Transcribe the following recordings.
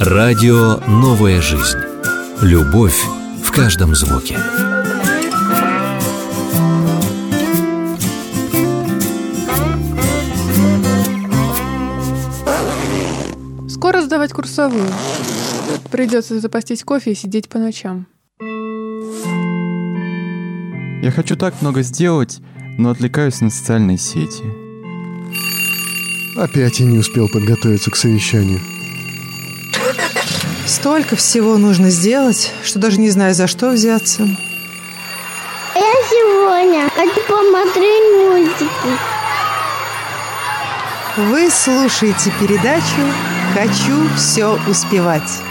Радио «Новая жизнь». Любовь в каждом звуке. Скоро сдавать курсовую. Придется запастись кофе и сидеть по ночам. Я хочу так много сделать, но отвлекаюсь на социальные сети. Опять я не успел подготовиться к совещанию. Столько всего нужно сделать, что даже не знаю, за что взяться. Я сегодня хочу посмотреть мультики. Вы слушаете передачу «Хочу все успевать».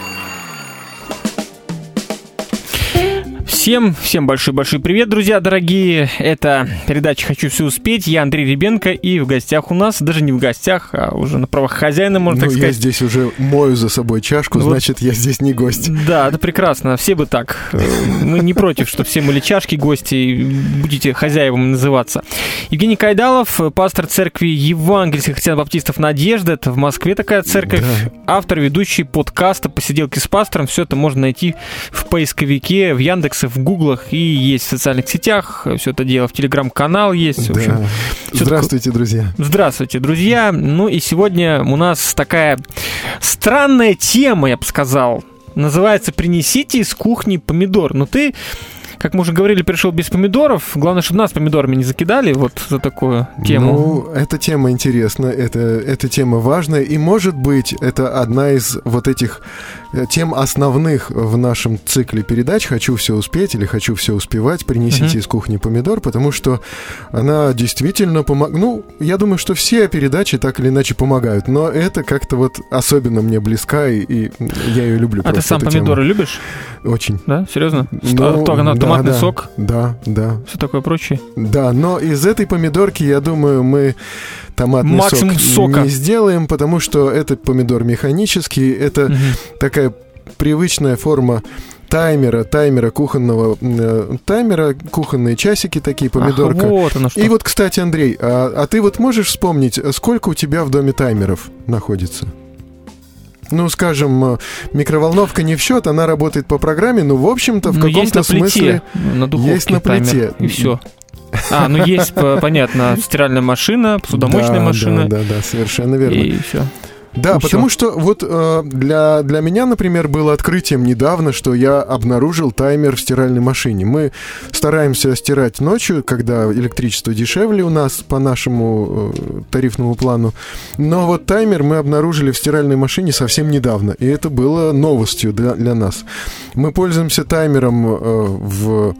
Всем, всем большой-большой привет, друзья дорогие. Это передача «Хочу все успеть». Я Андрей Ребенко, и в гостях у нас, даже не в гостях, а уже на правах хозяина, можно ну, так сказать. я здесь уже мою за собой чашку, Вот. значит, я здесь не гость. Да, это прекрасно. Все бы так. Э, Мы не против, что все были чашки, гости, и будете хозяевами называться. Евгений Кайдалов, пастор церкви евангельских христиан-баптистов «Надежда». Это в Москве такая церковь. Автор, ведущий подкаста «Посиделки с пастором». Все это можно найти в поисковике, в Яндексе, в Гуглах и есть в социальных сетях. Все это дело в Телеграм-канал есть. В общем, Здравствуйте, друзья. Здравствуйте, друзья. Ну и сегодня у нас такая странная тема, я бы сказал. Называется «Принесите из кухни помидор». Но ты, как мы уже говорили, пришел без помидоров. Главное, чтобы нас помидорами не закидали вот за такую тему. Ну, эта тема интересна, это, эта тема важная, и, может быть, это одна из вот этих э, тем основных в нашем цикле передач «Хочу все успеть» или «Хочу все успевать», «Принесите Мгм. из кухни помидор», потому что она действительно помогает. Ну, я думаю, что все передачи так или иначе помогают, но это как-то вот особенно мне близка, и, и я ее люблю. а ты сам эту тему. помидоры любишь? Очень. Да? Серьезно? Ну, только на да, томатный да, сок? Да, да. Все такое прочее? Да, но из этой помидорки, я думаю, мы томатный Максимум сок сока. не сделаем, потому что этот помидор механический, это Мгм. такая привычная форма таймера, таймера кухонного, э, таймера, кухонные часики такие, помидорка. Ах, вот оно что. И вот, кстати, Андрей, а, а ты вот можешь вспомнить, сколько у тебя в доме таймеров находится? Ну, скажем, э, микроволновка не в счет, она работает по программе, но, в общем-то, в Ну, каком-то смысле... на духовке есть на таймер, плите. и все. А, ну есть, по- понятно, стиральная машина, посудомоечная Да, машина. Да, да, да, совершенно верно. И все. Да, И потому что вот э, для, для меня, например, было открытием недавно, что я обнаружил таймер в стиральной машине. Мы стараемся стирать ночью, когда электричество дешевле у нас по нашему э, тарифному плану. Но вот таймер мы обнаружили в стиральной машине совсем недавно, и это было новостью для, для нас. Мы пользуемся таймером э, в,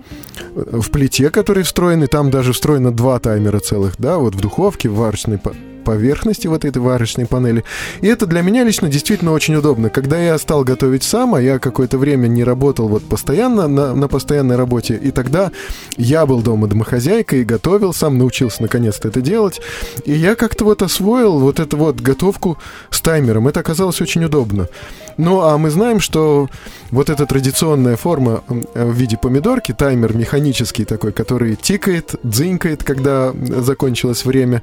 в плите, который встроенный, там даже встроено два таймера целых, да, вот в духовке, в варочной поверхности вот этой варочной панели. И это для меня лично действительно очень удобно. Когда я стал готовить сам, а я какое-то время не работал вот постоянно на, на постоянной работе, и тогда я был дома домохозяйкой готовил сам, научился наконец-то это делать. И я как-то вот освоил вот эту вот готовку с таймером. Это оказалось очень удобно. Ну, а мы знаем, что вот эта традиционная форма э, в виде помидорки, таймер механический такой, который тикает, дзынькает, когда закончилось время.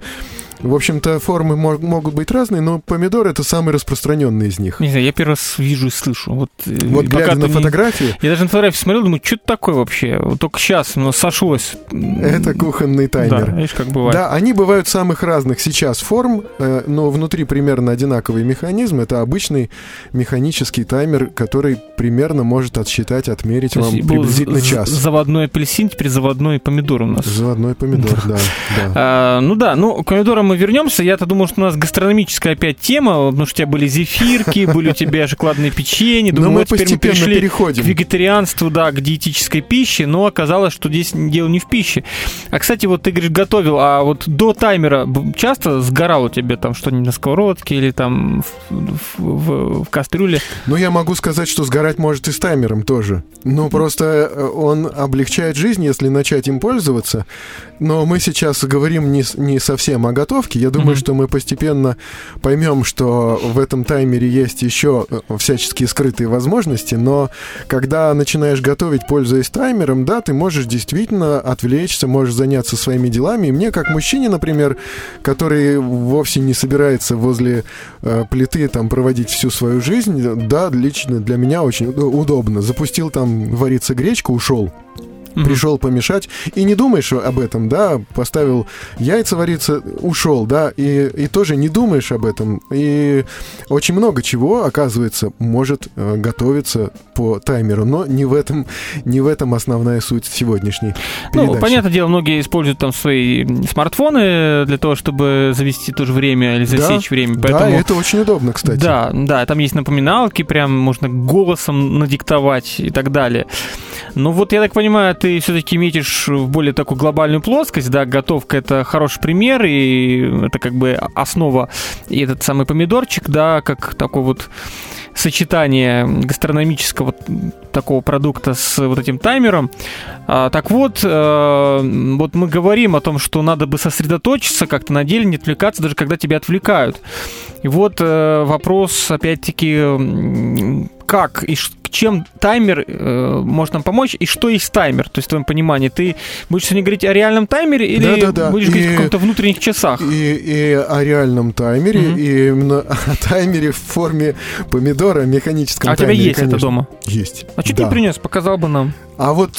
В общем-то, формы мо- могут быть разные, но помидор это самый распространенный из них. Не знаю, я первый раз вижу и слышу. Вот, э, Вот глядя на не- фотографии, Я даже на фотографии смотрел, думаю, что это такое вообще? Вот только сейчас оно сошлось. это кухонный таймер. Да, видишь, как бывает. Да, они бывают самых разных сейчас форм, э, но внутри примерно одинаковый механизм. Это обычный механический таймер, который примерно может отсчитать, отмерить вам приблизительно час. Заводной апельсин, теперь заводной помидор у нас. Заводной помидор, да, да. А, ну да, ну к мы вернемся. Я-то думал, что у нас гастрономическая опять тема, потому что у тебя были зефирки, были у тебя шоколадные печенье. Но мы вот теперь мы постепенно перешли к переходим. вегетарианству, да, к диетической пище, но оказалось, что здесь дело не в пище. А, кстати, вот ты, говоришь, готовил, а вот до таймера часто сгорал у тебя там что-нибудь на сковородке или там в, в- в- в кастрюле? Ну, я могу сказать, что сгорать может и с таймером тоже. Ну, просто э, он облегчает жизнь, если начать им пользоваться. Но мы сейчас говорим не совсем о готовке. Я думаю, думаю, что мы постепенно поймем, что в этом таймере есть еще э, всяческие скрытые возможности, но когда начинаешь готовить, пользуясь таймером, да, ты можешь действительно отвлечься, можешь заняться своими делами. И мне, как мужчине, например, который вовсе не собирается возле э, плиты там проводить всю свою жизнь, да, лично для меня очень удобно. Запустил там вариться гречку, ушел mm-hmm. пришел помешать, и не думаешь об этом, да, поставил яйца вариться, ушел, да, и, и тоже не думаешь об этом. И очень много чего, оказывается, может э, готовиться по таймеру, но не в этом, не в этом основная суть сегодняшней ну, передачи. Ну, понятное дело, многие используют там свои смартфоны для того, чтобы завести тоже время или засечь да, время. Поэтому... Да, это очень удобно, кстати. Да, да, там есть напоминалки, прям можно голосом надиктовать и так далее. Ну вот, я так понимаю, ты все-таки метишь в более такую глобальную плоскость, да, готовка это хороший пример, и это как бы основа, и этот самый помидорчик, да, как такой вот сочетание гастрономического такого продукта с вот этим таймером. А, так вот, э, вот мы говорим о том, что надо бы сосредоточиться как-то на деле, не отвлекаться, даже когда тебя отвлекают. И вот э, вопрос, опять-таки, как и чем таймер э, может нам помочь и что есть таймер? То есть, в твоем понимании, ты будешь сегодня говорить о реальном таймере или да, да, да. будешь и, говорить о каком-то внутренних часах? И, и о реальном таймере, mm-hmm. и именно о таймере в форме помидора, механическом а таймере. А у тебя есть конечно. это дома? Есть. А что да. ты принес? Показал бы нам. А вот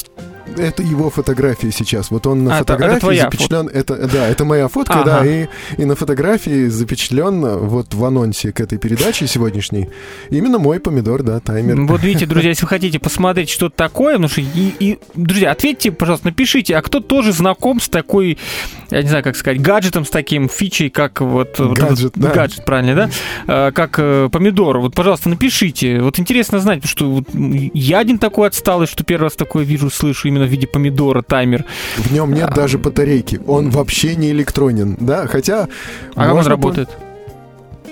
это его фотография сейчас. Вот он на а, фотографии это, это запечатлен. Фото. Это, да, это моя фотка, ага. да, и, и на фотографии запечатлен вот в анонсе к этой передаче сегодняшней именно мой помидор, да, таймер. Вот видите, друзья, если вы хотите посмотреть, что это такое, потому что и, и друзья, ответьте, пожалуйста, напишите, а кто тоже знаком с такой, я не знаю, как сказать, гаджетом с таким фичей, как вот гаджет, вот да. гаджет, правильно, да, а, как э, помидор. Вот, пожалуйста, напишите. Вот интересно знать, потому что вот я один такой отсталый, что первый раз такое вижу, слышу именно в виде помидора таймер. В нем нет а, даже батарейки. Он вообще не электронен, да, хотя... А как он работает?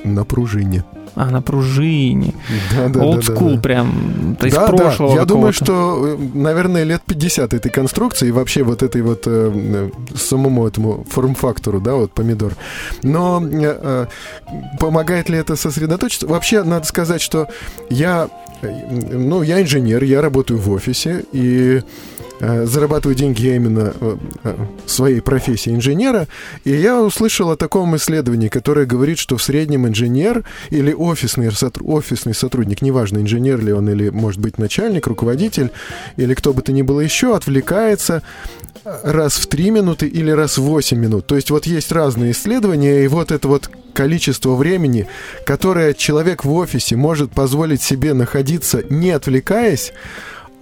На пружине. А, на пружине. Да, да, Old да, school да, да. прям, то есть да, прошлого да. Я думаю, что, э, наверное, лет 50 этой конструкции и вообще вот этой вот э, самому этому форм-фактору, да, вот помидор. Но э, э, помогает ли это сосредоточиться? Вообще, надо сказать, что я, э, ну, я инженер, я работаю в офисе, и зарабатываю деньги я именно э, э, своей профессии инженера, и я услышал о таком исследовании, которое говорит, что в среднем инженер или офисный, офисный сотрудник, неважно, инженер ли он или, может быть, начальник, руководитель, или кто бы то ни было еще, отвлекается раз в 3 минуты или раз в 8 минут. То есть вот есть разные исследования, и вот это вот количество времени, которое человек в офисе может позволить себе находиться, не отвлекаясь,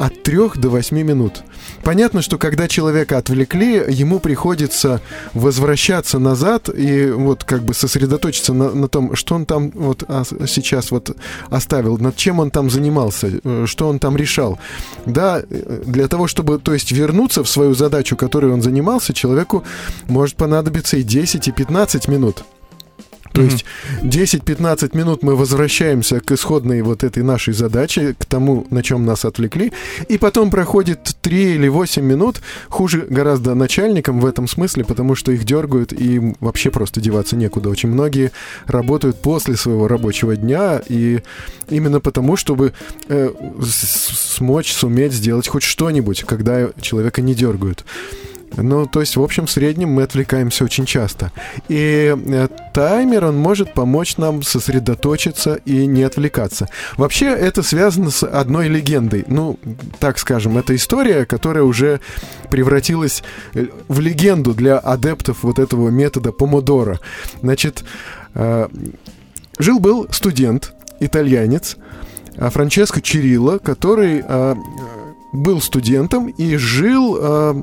от 3 до 8 минут. Понятно, что когда человека отвлекли, ему приходится возвращаться назад и вот как бы сосредоточиться на, на том, что он там вот а, сейчас вот оставил, над чем он там занимался, э, что он там решал. Да, э, для того, чтобы, то есть, вернуться в свою задачу, которой он занимался, человеку может понадобиться и 10, и 15 минут. То есть 10-15 минут мы возвращаемся к исходной вот этой нашей задаче, к тому, на чем нас отвлекли, и потом проходит 3 или 8 минут, хуже гораздо начальникам в этом смысле, потому что их дергают и вообще просто деваться некуда. Очень многие работают после своего рабочего дня, и именно потому, чтобы э, смочь, суметь сделать хоть что-нибудь, когда человека не дергают. Ну, то есть, в общем, в среднем мы отвлекаемся очень часто. И э, таймер, он может помочь нам сосредоточиться и не отвлекаться. Вообще, это связано с одной легендой. Ну, так скажем, это история, которая уже превратилась э, в легенду для адептов вот этого метода помодора. Значит, э, жил-был студент, итальянец, Франческо Чирилла, который был студентом и жил э,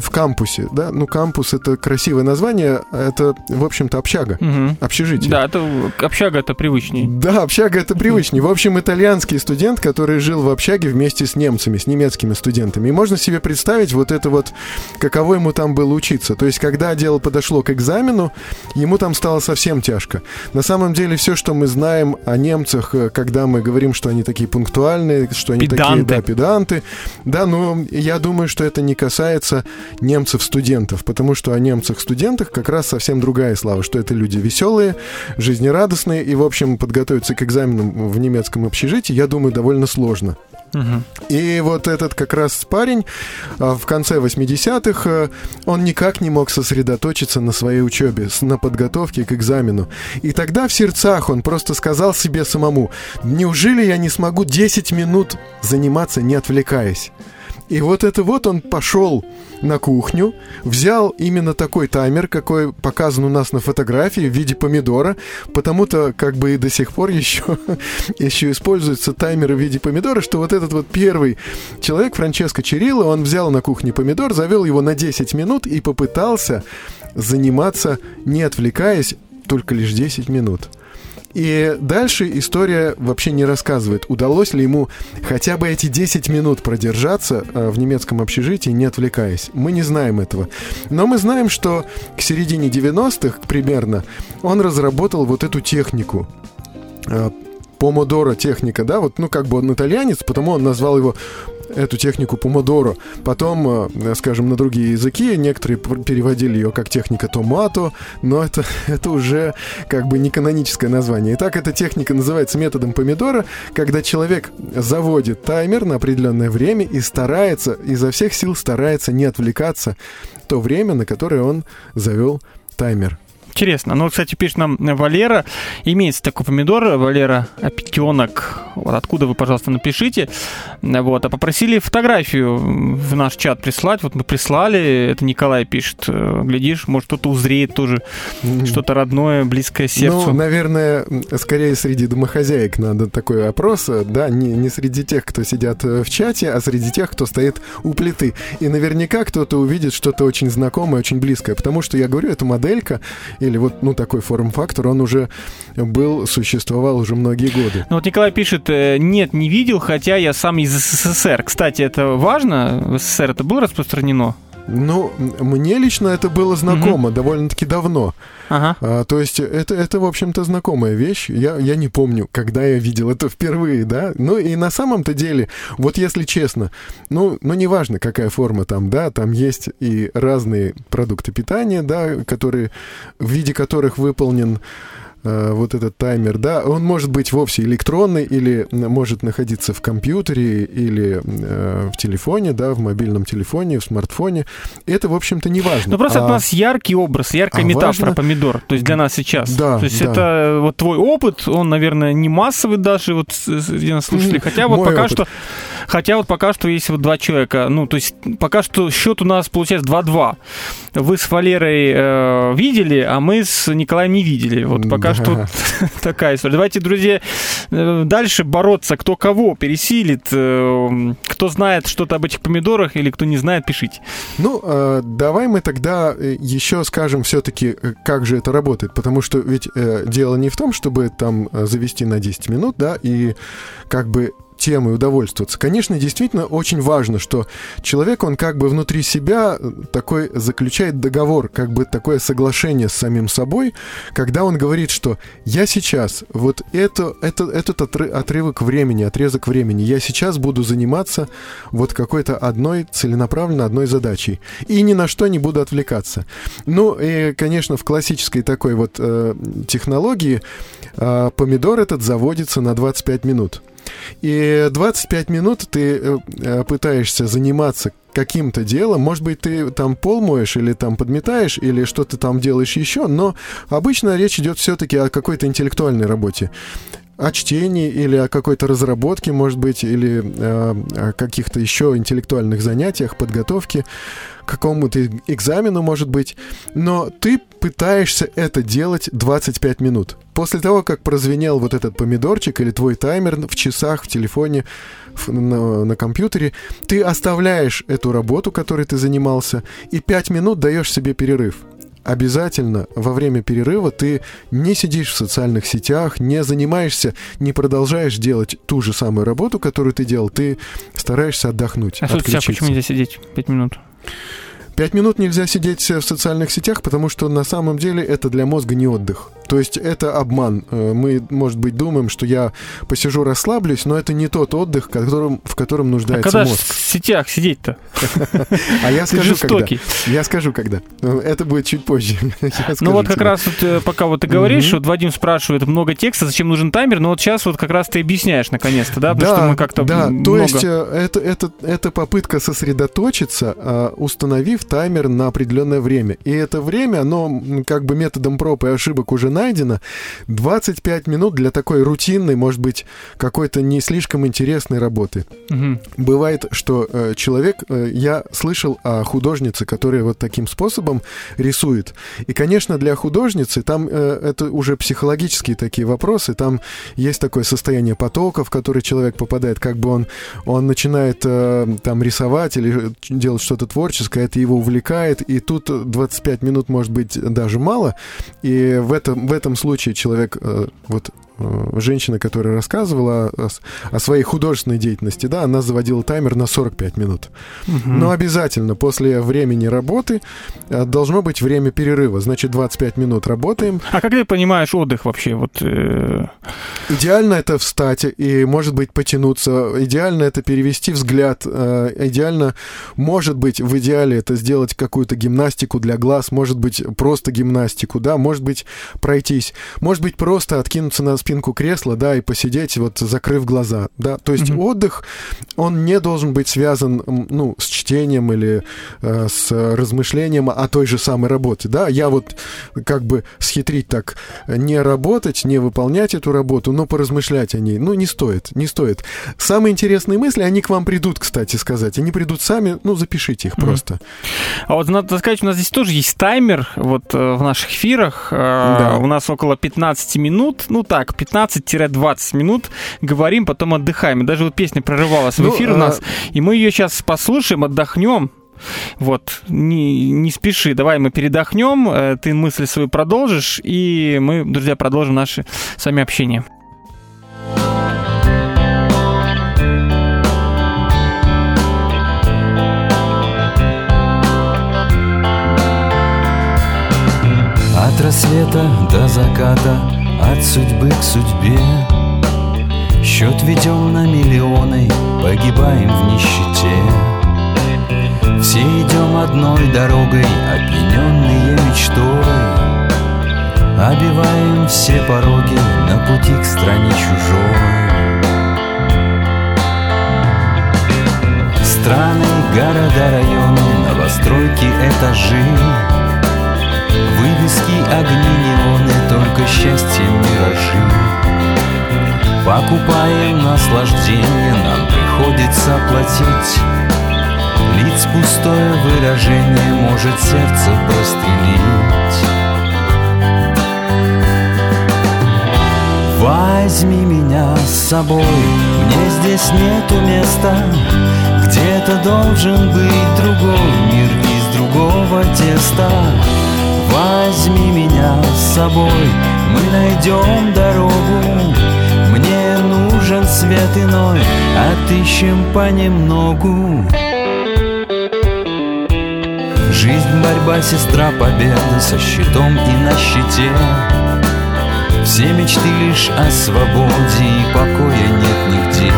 в кампусе, да, ну кампус это красивое название, это в общем-то общага, угу. общежитие. Да, это общага это привычней. Да, общага это привычней. В общем, итальянский студент, который жил в общаге вместе с немцами, с немецкими студентами. И можно себе представить вот это вот, каково ему там было учиться. То есть, когда дело подошло к экзамену, ему там стало совсем тяжко. На самом деле, все, что мы знаем о немцах, э, когда мы говорим, что они такие пунктуальные, что они педанты. такие, да, педанты, Да, но я думаю, что это не касается немцев-студентов, потому что о немцах-студентах как раз совсем другая слава, что это люди веселые, жизнерадостные, и, в общем, подготовиться к экзаменам в немецком общежитии, я думаю, довольно сложно. И вот этот как раз парень а, в конце 80-х, э, он никак не мог сосредоточиться на своей учебе, на подготовке к экзамену. И тогда в сердцах он просто сказал себе самому, неужели я не смогу 10 минут заниматься, не отвлекаясь? И вот это вот он пошел на кухню, взял именно такой таймер, какой показан у нас на фотографии в виде помидора, потому-то как бы и до сих пор еще, еще используются таймеры в виде помидора, что вот этот вот первый человек, Франческо Черило, он взял на кухне помидор, завел его на 10 минут и попытался заниматься, не отвлекаясь, только лишь 10 минут. И дальше история вообще не рассказывает, удалось ли ему хотя бы эти 10 минут продержаться э, в немецком общежитии, не отвлекаясь. Мы не знаем этого. Но мы знаем, что к середине 90-х примерно он разработал вот эту технику. э, Помодоро техника, да, вот, ну, как бы он итальянец, потому он назвал его эту технику помодоро. Потом, э, скажем, на другие языки некоторые переводили ее как техника томато, но это, это уже как бы не каноническое название. Итак, эта техника называется методом помидора, когда человек заводит таймер на определенное время и старается, изо всех сил старается не отвлекаться то время, на которое он завел таймер. Интересно. Ну, кстати, пишет нам Валера. Имеется такой помидор, Валера Апетенок. Вот откуда вы, пожалуйста, напишите. Вот. А попросили фотографию в наш чат прислать. Вот мы прислали. Это Николай пишет. Э, Глядишь, может, кто-то узреет тоже что-то родное, близкое сердцу. Ну, наверное, скорее среди домохозяек надо такой опрос, да, не, не среди тех, кто сидят э, в чате, а среди тех, кто стоит у плиты. И наверняка кто-то увидит что-то очень знакомое, очень близкое, потому что я говорю, эта моделька или вот, ну, такой форм-фактор, он уже был, существовал уже многие годы. Ну вот Николай пишет, э, нет, не видел, хотя я сам из СССР. Кстати, это важно? В СССР это было распространено? Ну, мне лично это было знакомо довольно-таки давно. Ага. А, то есть это, это, в общем-то, знакомая вещь. Я, я не помню, когда я видел это впервые, да. Ну и на самом-то деле, вот если честно, ну, ну неважно, какая форма там, да, там есть и разные продукты питания, да, которые, в виде которых выполнен вот этот таймер, да, он может быть вовсе электронный или может находиться в компьютере или э, в телефоне, да, в мобильном телефоне, в смартфоне. Это, в общем-то, не важно. Ну просто А- от нас яркий образ, яркая а метафора важно- помидор. То есть для нас сейчас. Да, То есть да. это вот твой опыт, он, наверное, не массовый даже вот среди нас слушателей. М, Хотя вот мой пока опыт. что, хотя вот пока что есть вот два человека. Ну то есть пока что счет у нас получается 2-2. Вы с Валерой э, видели, а мы с Николаем не видели. Вот пока Да. что такая история. Давайте, друзья, э, дальше бороться, кто кого пересилит, э, кто знает что-то об этих помидорах или кто не знает, пишите. Ну, э, давай мы тогда еще скажем все-таки, как же это работает. Потому что ведь дело не в том, чтобы там завести на 10 минут, да, и как бы темой удовольствоваться. Конечно, действительно очень важно, что человек, он как бы внутри себя такой заключает договор, как бы такое соглашение с самим собой, когда он говорит, что я сейчас, вот это, это, этот отры- отрывок времени, отрезок времени, я сейчас буду заниматься вот какой-то одной, целенаправленно одной задачей. И ни на что не буду отвлекаться. Ну, и, конечно, в классической такой вот э, технологии э, помидор этот заводится на 25 минут. И 25 минут ты э, э, пытаешься заниматься каким-то делом, может быть, ты там пол моешь или там подметаешь, или что-то там делаешь еще, но обычно речь идет все-таки о какой-то интеллектуальной работе о чтении или о какой-то разработке, может быть, или э, о каких-то еще интеллектуальных занятиях, подготовке к какому-то экзамену, может быть. Но ты пытаешься это делать 25 минут. После того, как прозвенел вот этот помидорчик или твой таймер в часах, в телефоне, в- на, на компьютере, ты оставляешь эту работу, которой ты занимался, и 5 минут даешь себе перерыв обязательно во время перерыва ты не сидишь в социальных сетях, не занимаешься, не продолжаешь делать ту же самую работу, которую ты делал, ты стараешься отдохнуть, А в соцсетях отключиться. почему нельзя сидеть 5 минут? Пять минут нельзя сидеть в социальных сетях, потому что на самом деле это для мозга не отдых. То есть это обман. Э, Мы, может быть, думаем, что я посижу, расслаблюсь, но это не тот отдых, в котором, в котором А нуждается когда ж мозг. в сетях сидеть-то? А я скажу, когда. Я скажу, когда. Э, Это будет чуть позже. Ну вот как раз э, пока вот ты говоришь, вот Вадим спрашивает, много текста, зачем нужен таймер, но вот сейчас вот как раз ты объясняешь наконец-то, да? Потому что мы как-то да, то есть э, это, это, это попытка сосредоточиться, а, установив таймер на определенное время. И это время, оно как бы методом проб и ошибок уже найдено. 25 минут для такой рутинной, может быть, какой-то не слишком интересной работы. Мгм. Бывает, что э, человек, э, я слышал о художнице, которая вот таким способом рисует. И, конечно, для художницы там э, это уже психологические такие вопросы. Там есть такое состояние потока, в который человек попадает, как бы он, он начинает э, там рисовать или делать что-то творческое, это его увлекает, и тут 25 минут может быть даже мало. И в этом, в этом случае человек, э, вот женщина, которая рассказывала о, своей художественной деятельности, да, она заводила таймер на 45 минут. Мгм. Но обязательно после времени работы э, должно быть время перерыва. Значит, 25 минут работаем. А как ты понимаешь отдых вообще? Вот, э, Идеально это встать и, может быть, потянуться. Идеально это перевести взгляд. Э, Идеально, может быть, в идеале это сделать какую-то гимнастику для глаз, может быть, просто гимнастику, да, может быть, пройтись, может быть, просто откинуться на спинку кресла, да, и посидеть, вот, закрыв глаза, да. То есть Мгм. отдых, он не должен быть связан, ну, с чтением или э, с размышлением о той же самой работе, да. Я вот как бы схитрить так, не работать, не выполнять эту работу, но поразмышлять о ней. Ну, не стоит, не стоит. Самые интересные мысли, они к вам придут, кстати сказать. Они придут сами, ну, запишите их Мгм. просто. А вот надо сказать, у нас здесь тоже есть таймер вот э, в наших эфирах. Э, Да. У нас около 15 минут, ну так, 15-20 минут говорим, потом отдыхаем. И даже вот песня прорывалась в Ну, эфир у а- нас, и мы ее сейчас послушаем, отдохнем. Вот, не, не спеши, давай мы передохнем, э, ты мысль свою продолжишь, и мы, друзья, продолжим наше с вами общение. От рассвета до заката, от судьбы к судьбе. Счет ведем на миллионы, погибаем в нищете. Все идем одной дорогой, опьяненные мечтой. Обиваем все пороги на пути к стране чужой. Страны, города, районы, новостройки, этажи Вывески, огни, неоны, только счастье, миражи. Покупаем наслаждение, нам приходится платить. Лиц пустое выражение может сердце прострелить. Возьми меня с собой, мне здесь нету места. Где-то должен быть другой мир из другого теста Возьми меня с собой, мы найдем дорогу. Мне нужен свет иной, отыщем понемногу. Жизнь, борьба, сестра победы со щитом и на щите. Все мечты лишь о свободе и покоя нет нигде.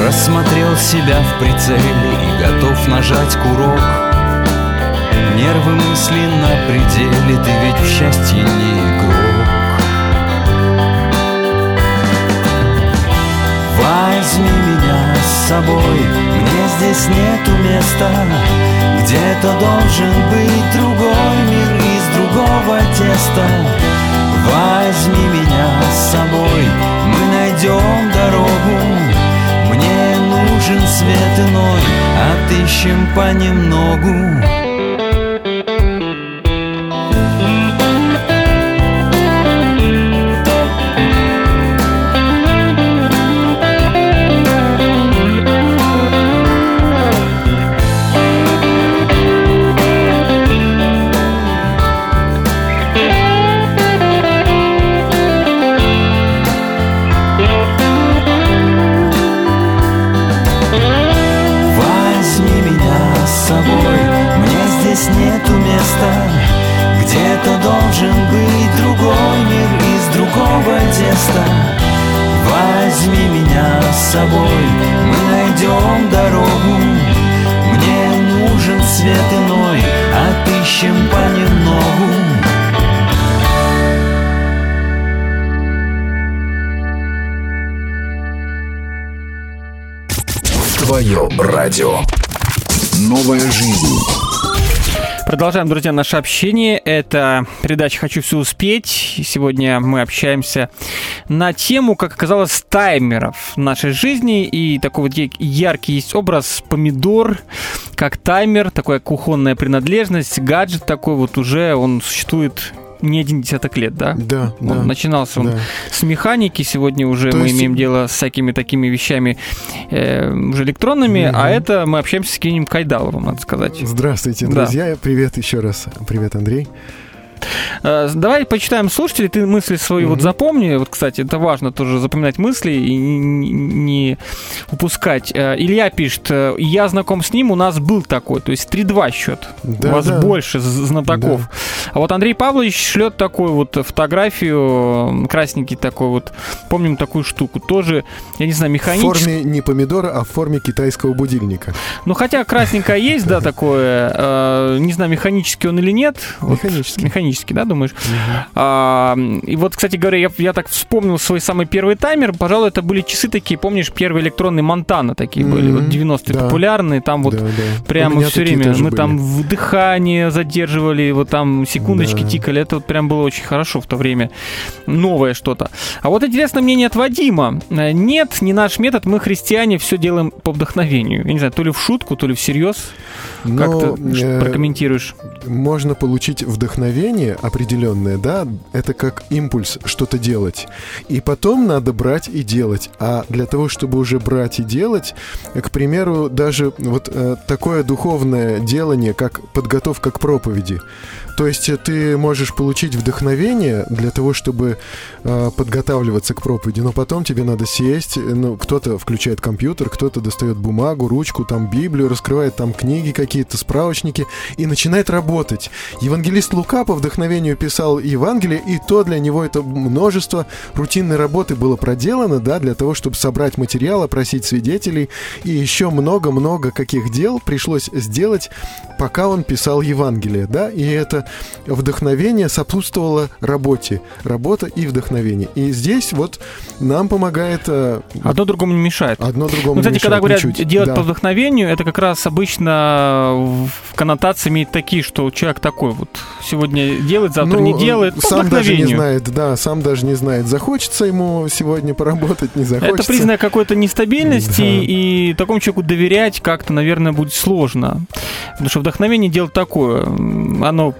Рассмотрел себя в прицеле и готов нажать курок Нервы мысли на пределе, ты ведь в счастье не игрок. Возьми меня с собой, мне здесь нету места Где-то должен быть другой мир из другого теста. Возьми меня с собой, мы найдем дорогу Мне нужен свет иной, отыщем понемногу Продолжаем, друзья, наше общение. Это передача «Хочу все успеть». Сегодня мы общаемся на тему, как оказалось, таймеров в нашей жизни. И такой вот яркий есть образ помидор, как таймер, такая кухонная принадлежность, гаджет такой вот уже, он существует не один десяток лет, да? Да, Он да. Начинался он да. с механики, сегодня уже То мы есть- имеем дело с всякими такими вещами э, уже электронными, Мгм. а это мы общаемся с Евгением Кайдаловым, надо сказать. Здравствуйте, Да. друзья. Привет еще раз. Привет, Андрей. Э, Давай почитаем слушателей, ты мысли свои вот Мгм. запомни. Вот, кстати, это важно тоже запоминать мысли и не, не упускать. Э, Илья пишет, э, я знаком с ним, у нас был такой, то есть 3-2 счет. Да, у вас да. больше знатоков. А вот Андрей Павлович шлет такую вот фотографию, красненький такой вот, помним такую штуку, тоже, я не знаю, В механический. форме не помидора, а в форме китайского будильника. Ну, хотя красненькое есть, да, такое, не знаю, механический он или нет. Вот Механический. Механический, да, думаешь? А, и вот, кстати говоря, я, я так вспомнил свой самый первый таймер. Пожалуй, это были часы такие, помнишь, первые электронные Монтана такие были, вот Мгм, 90-е да. популярные. Там вот Да, да. Прямо все время мы были. там в дыхание задерживали, вот там секундочки Да. тикали. Это вот прям было очень хорошо в то время. Новое что-то. А вот интересно мнение от Вадима. Нет, не наш метод, мы христиане все делаем по вдохновению. Я не знаю, то ли в шутку, то ли всерьез. Как Но, ты э, прокомментируешь? можно получить вдохновение определенное, да, это как импульс что-то делать. И потом надо брать и делать. А для того, чтобы уже брать и делать, к примеру, даже вот э, такое духовное делание, как подготовка к проповеди. То есть э, ты можешь получить вдохновение для того, чтобы э, подготавливаться к проповеди, но потом тебе надо сесть, э, ну, кто-то включает компьютер, кто-то достает бумагу, ручку, там Библию, раскрывает там книги какие-то, справочники и начинает работать. Евангелист Лука по вдохновению писал Евангелие, и то для него это множество рутинной работы было проделано, да, для того, чтобы собрать материал, опросить свидетелей, и еще много-много каких дел пришлось сделать, пока он писал Евангелие, да, и это вдохновение сопутствовало работе, работа и вдохновение. И здесь вот нам помогает э, Одно другому не мешает. одно другому Ну, кстати, не когда мешает говорят ничуть. делать Да. по вдохновению, это как раз обычно в коннотации имеет такие, что человек такой вот сегодня делает, завтра Ну, не делает, сам даже не знает, да, сам даже не знает, захочется ему сегодня поработать, не захочется. Это признак какой-то нестабильности, Да. и такому человеку доверять как-то, наверное, будет сложно. Потому что вдохновение дело такое. Оно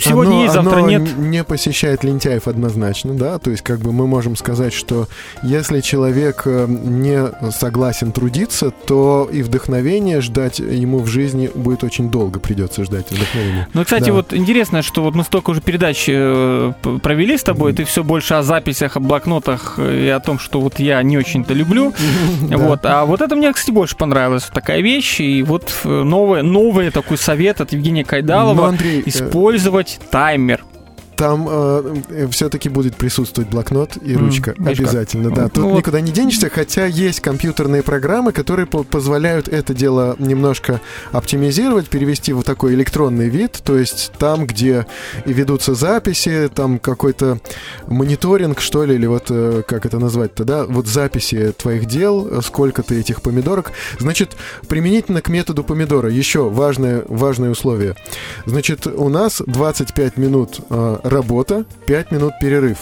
сегодня Оно- есть, завтра оно нет. не посещает лентяев однозначно, да, то есть как бы мы можем сказать, что если человек э, не согласен трудиться, то и вдохновение ждать ему в жизни будет очень долго, придется ждать вдохновения. Ну, кстати, Да. вот интересно, что вот мы столько уже передач э, провели с тобой, ты все больше о записях, о блокнотах э, и о том, что вот я не очень-то люблю. Вот, а вот это мне, кстати, больше понравилась такая вещь. И вот э, новый, новый такой совет от Евгения Кайдалова Андрей, использовать таймер. Там все-таки будет присутствовать блокнот и ручка. как. Обязательно, да. Ну, Тут вот. никуда не денешься, хотя есть компьютерные программы, которые по- позволяют это дело немножко оптимизировать, перевести в такой электронный вид. То есть там, где и ведутся записи, там какой-то мониторинг, что ли, или вот э, как это назвать-то, да, вот записи твоих дел, э, сколько ты этих помидорок. Значит, применительно к методу помидора еще важное, важное условие. Значит, у нас 25 минут э, работа, 5 минут перерыв.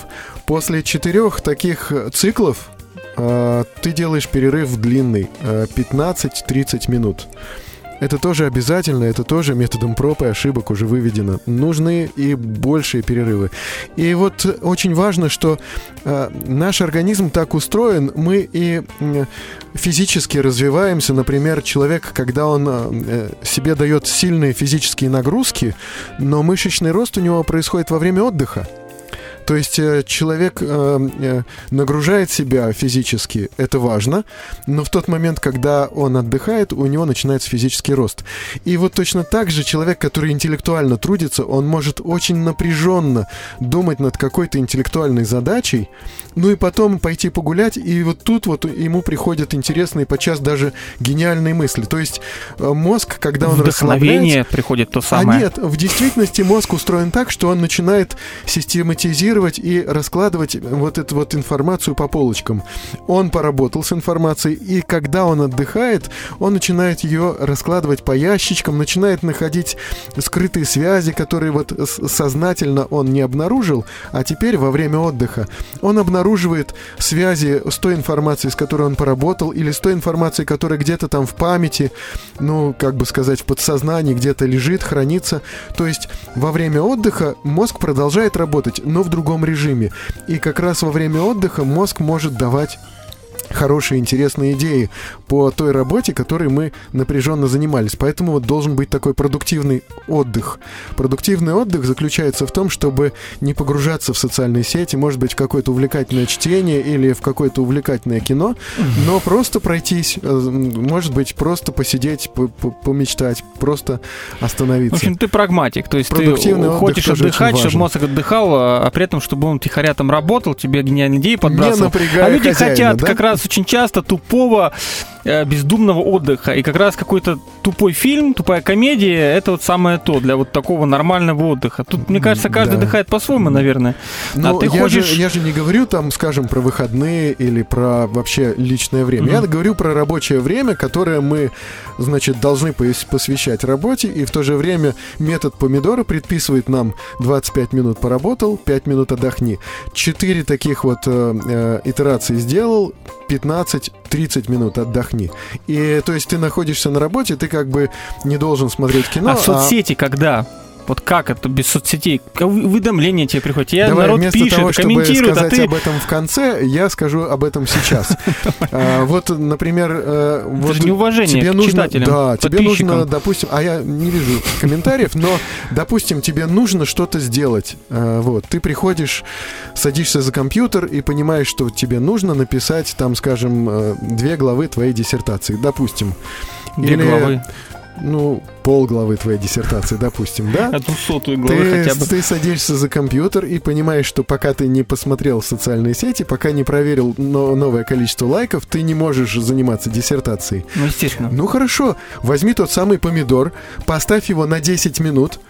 После четырех таких э, циклов э, ты делаешь перерыв длинный, э, 15-30 минут. Это тоже обязательно, это тоже методом проб и ошибок уже выведено. Нужны и большие перерывы. И вот э, очень важно, что э, наш организм так устроен, мы и м, физически развиваемся. Например, человек, когда он э, себе дает сильные физические нагрузки, но мышечный рост у него происходит во время отдыха. То есть э, человек э, э, нагружает себя физически, это важно, но в тот момент, когда он отдыхает, у него начинается физический рост. И вот точно так же человек, который интеллектуально трудится, он может очень напряженно думать над какой-то интеллектуальной задачей, ну и потом пойти погулять, и вот тут вот ему приходят интересные, подчас даже гениальные мысли. То есть мозг, когда он Вдохновение приходит то а самое. нет, в действительности мозг устроен так, что он начинает систематизировать и раскладывать вот эту вот информацию по полочкам. Он поработал с информацией, и когда он отдыхает, он начинает ее раскладывать по ящичкам, начинает находить скрытые связи, которые вот сознательно он не обнаружил, а теперь во время отдыха он обнаруживает связи с той информацией, с которой он поработал, или с той информацией, которая где-то там в памяти, ну, как бы сказать, в подсознании где-то лежит, хранится. То есть во время отдыха мозг продолжает работать, но в другом режиме. И как раз во время отдыха мозг может давать хорошие, интересные идеи по той работе, которой мы напряженно занимались. Поэтому вот должен быть такой продуктивный отдых. Продуктивный отдых заключается в том, чтобы не погружаться в социальные сети, может быть, в какое-то увлекательное чтение или в какое-то увлекательное кино, но просто пройтись, э, может быть, просто посидеть, по- по- помечтать, просто В остановиться. общем, ты прагматик, то есть ты хочешь отдыхать, чтобы мозг отдыхал, а а при этом, чтобы он тихоря там работал, тебе гениальные идеи подбрасывал. напрягая а люди хозяина, хотят да? как раз очень часто тупого, бездумного отдыха. И как раз какой-то тупой фильм, тупая комедия, это вот самое то для вот такого нормального отдыха. Тут, мне кажется, каждый Да. отдыхает по-своему, наверное. Но а ты я, хочешь... же, я же не говорю там, скажем, про выходные или про вообще личное время. Мгм. Я говорю про рабочее время, которое мы, значит, должны пос- посвящать работе, и в то же время метод помидора предписывает нам 25 минут поработал, 5 минут отдохни. Четыре таких вот э, э, итерации сделал, 15-30 минут отдохни. И то есть ты находишься на работе, ты как бы не должен смотреть кино, а соцсети когда? Вот как это без соцсетей? Уведомления тебе приходят. Я Давай народ вместо пишет, того, чтобы а сказать ты... об этом в конце, я скажу об этом сейчас. А, Вот, например, э, вот тебе нужно, да, тебе нужно, допустим, а я не вижу комментариев, но, допустим, тебе нужно что-то сделать. А, Вот, ты приходишь, садишься за компьютер и понимаешь, что тебе нужно написать, там, скажем, э, две главы твоей диссертации, допустим. Две главы. Ну, полглавы твоей диссертации, допустим, да? Одну сотую главы Ты, хотя бы. ты садишься за компьютер и понимаешь, что пока ты не посмотрел социальные сети, пока не проверил но- новое количество лайков, ты не можешь заниматься диссертацией. Ну, естественно. Ну хорошо, возьми тот самый помидор, поставь его на 10 минут